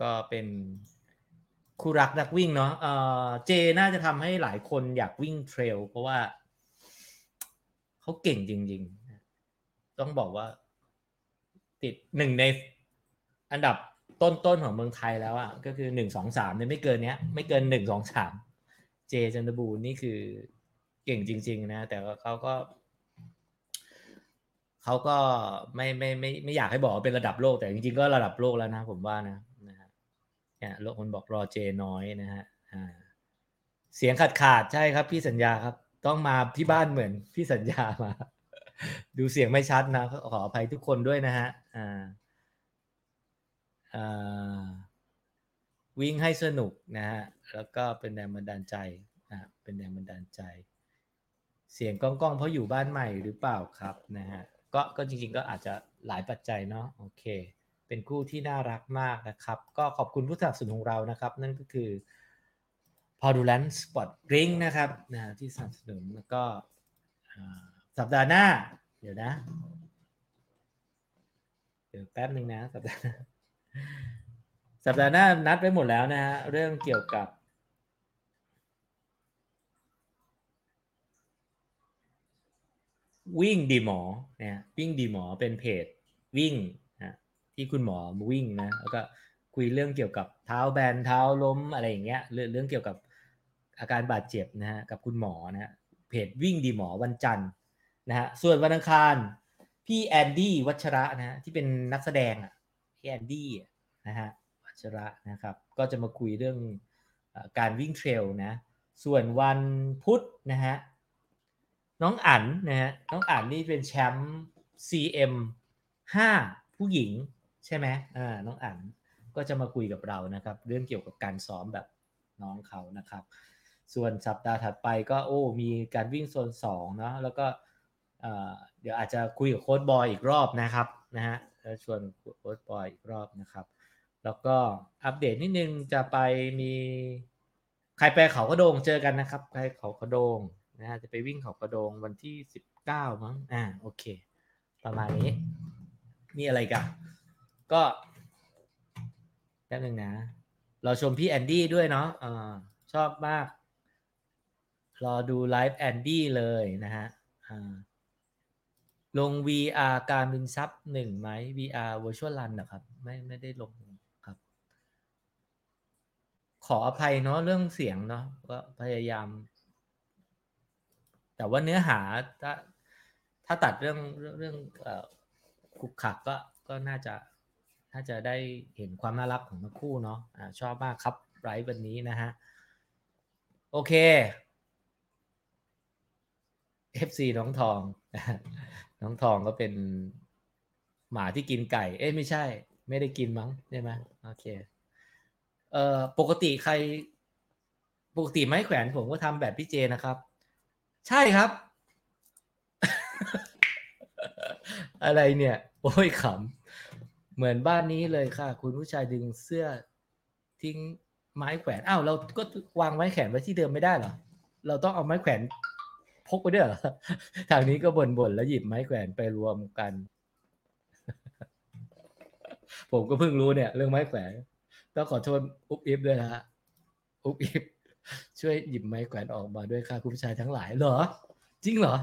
ก็เป็นคู่รักนักวิ่งเนาะเออเจน่าจะทำให้หลายคนอยากวิ่งเทรล เพราะว่าเขาเก่งจริง ต้องบอกว่า ติดหนึ่งในอันดับต้นๆของเมืองไทยแล้วอะก็คือหนึ่งสองสามเนี่ยไม่เกินเนี้ย ไม่เกินหนึ่งสองสามเจจันทบูร์นี่คือเก่งจริง ๆ นะ แต่ว่าเขาก็เขาก็ไม่ไม่ไม่ไม่อยากให้บอกว่าเป็นระดับโลกแต่จริงๆก็ระดับโลกแล้วนะ ผมว่านะนะฮะเนี่ยโลกคนบอกรอเจน้อยนะฮะอ่าเสียงขาดขาดใช่ครับ พี่สัญญาครับ ต้องมาที่บ้านเหมือนพี่สัญญามา ดูเสียงไม่ชัดนะ ขออภัยทุกคนด้วยนะฮะอ่าอ่าวิ่งให้สนุกนะฮะ แล้วก็เป็นแรงบันดาลใจนะเป็นแรงบันดาลใจ เสียงก้องก้องเพราะอยู่บ้านใหม่หรือเปล่าครับนะฮะ ก็ก็จริง ๆ ก็อาจจะหลายปัจจัยเนาะโอเค เป็นคู่ที่น่ารักมากนะครับ ก็ขอบคุณผู้สนับสนุนของเรานะครับ นั่นก็คือ p o d u l a n c e Sport Drink นะครับนะที่สนับสนุนแล้วก็ สัปดาห์หน้า เดี๋ยวนะเดี๋ยวแป๊บหนึ่งนะ สัปดาห์หน้าสัปดาห์หน้านัดไว้หมดแล้วนะฮะเรื่องเกี่ยวกับวิ่งดีหมอเนี่ยวิ่งดีหมอเป็นเพจวิ่งนะที่คุณหมอวิ่งนะแล้วก็คุยเรื่องเกี่ยวกับเท้าแบนเท้าล้มอะไรอย่างเงี้ยเรื่องเรื่องเกี่ยวกับอาการบาดเจ็บนะฮะกับคุณหมอนะฮะเพจวิ่งดีหมอวันจันทร์ นะฮะส่วนวันอังคาร พี่แอนดี้วัชระนะฮะที่เป็นนักแสดงอะพี่แอนดี้นะฮะวัชระนะครับ ก็จะมาคุยเรื่องการวิ่งเทรลนะ ส่วนวันพุธนะฮะน้องอั๋นนะฮะน้องอั๋นนี่เป็นแชมป์ CM 5 ผู้หญิงใช่ไหมอ่าน้องอั๋นก็จะมาคุยกับเรานะครับ เรื่องเกี่ยวกับการซ้อมแบบน้องเขานะครับ ส่วนสัปดาห์ถัดไปก็โอ้มีการวิ่งโซน2เนาะแล้วก็ เดี๋ยวอาจจะคุยกับโค้ดบอยอีกรอบนะครับนะฮะชวนโค้ดบอยอีกรอบนะครับ แล้วก็อัปเดตนิดนึงจะไปมีใครไปเขากระโดงเจอกันนะครับ ใครเขากระโดงนะฮะจะไปวิ่งเขากระโดงวันที่สิบเก้ามั้งอ่าโอเค ประมาณนี้ มีอะไรกันก็แป๊บนึงนะ เราชมพี่แอนดี้ด้วยเนาะอ่าชอบมาก รอดูไลฟ์แอนดี้เลยนะฮะอ่า ลง VR การบินซับหนึ่งไหม VR virtual run นะครับ ไม่ไม่ได้ลงครับ ขออภัยเนาะเรื่องเสียงเนาะก็พยายาม แต่ว่าเนื้อหาถ้าถ้าตัดเรื่องเรื่องเรื่องขุกขักก็ก็น่าจะน่าจะได้เห็นความน่ารักของทั้งคู่เนาะอ่าชอบมากครับไลฟ์วันนี้นะฮะ โอเค FC น้องทอง น้องทองก็เป็นหมาที่กินไก่ เอ้ยไม่ใช่ ไม่ได้กินมั้งใช่ไหมโอเค เอ่อปกติใคร ปกติไม้แขวนผมก็ทำแบบพี่เจนะครับ ใช่ครับ อะไรเนี่ย โอ้ยขำเหมือนบ้านนี้เลยค่ะ คุณผู้ชายดึงเสื้อทิ้งไม้แขวนอ้าวเราก็วางไม้แขวนไว้ที่เดิมไม่ได้เหรอเราต้องเอาไม้แขวน พกไปด้วยเหรอทางนี้ก็บ่นๆแล้วหยิบไม้แขวนไปรวมกัน ผมก็เพิ่งรู้เนี่ย เรื่องไม้แขวนต้องขอโทษอุ๊บอิฟด้วยนะฮะอุ๊บอิฟช่วยหยิบไม้แขวนออกมาด้วยค่ะคุณผู้ชายทั้งหลายเหรอ จริงเหรอ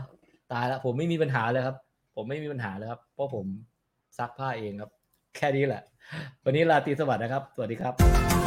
ตายละผมไม่มีปัญหาเลยครับ ผมไม่มีปัญหาเลยครับ เพราะผมซักผ้าเองครับ แค่นี้แหละ วันนี้ลาตีสวัสดีนะครับ สวัสดีครับ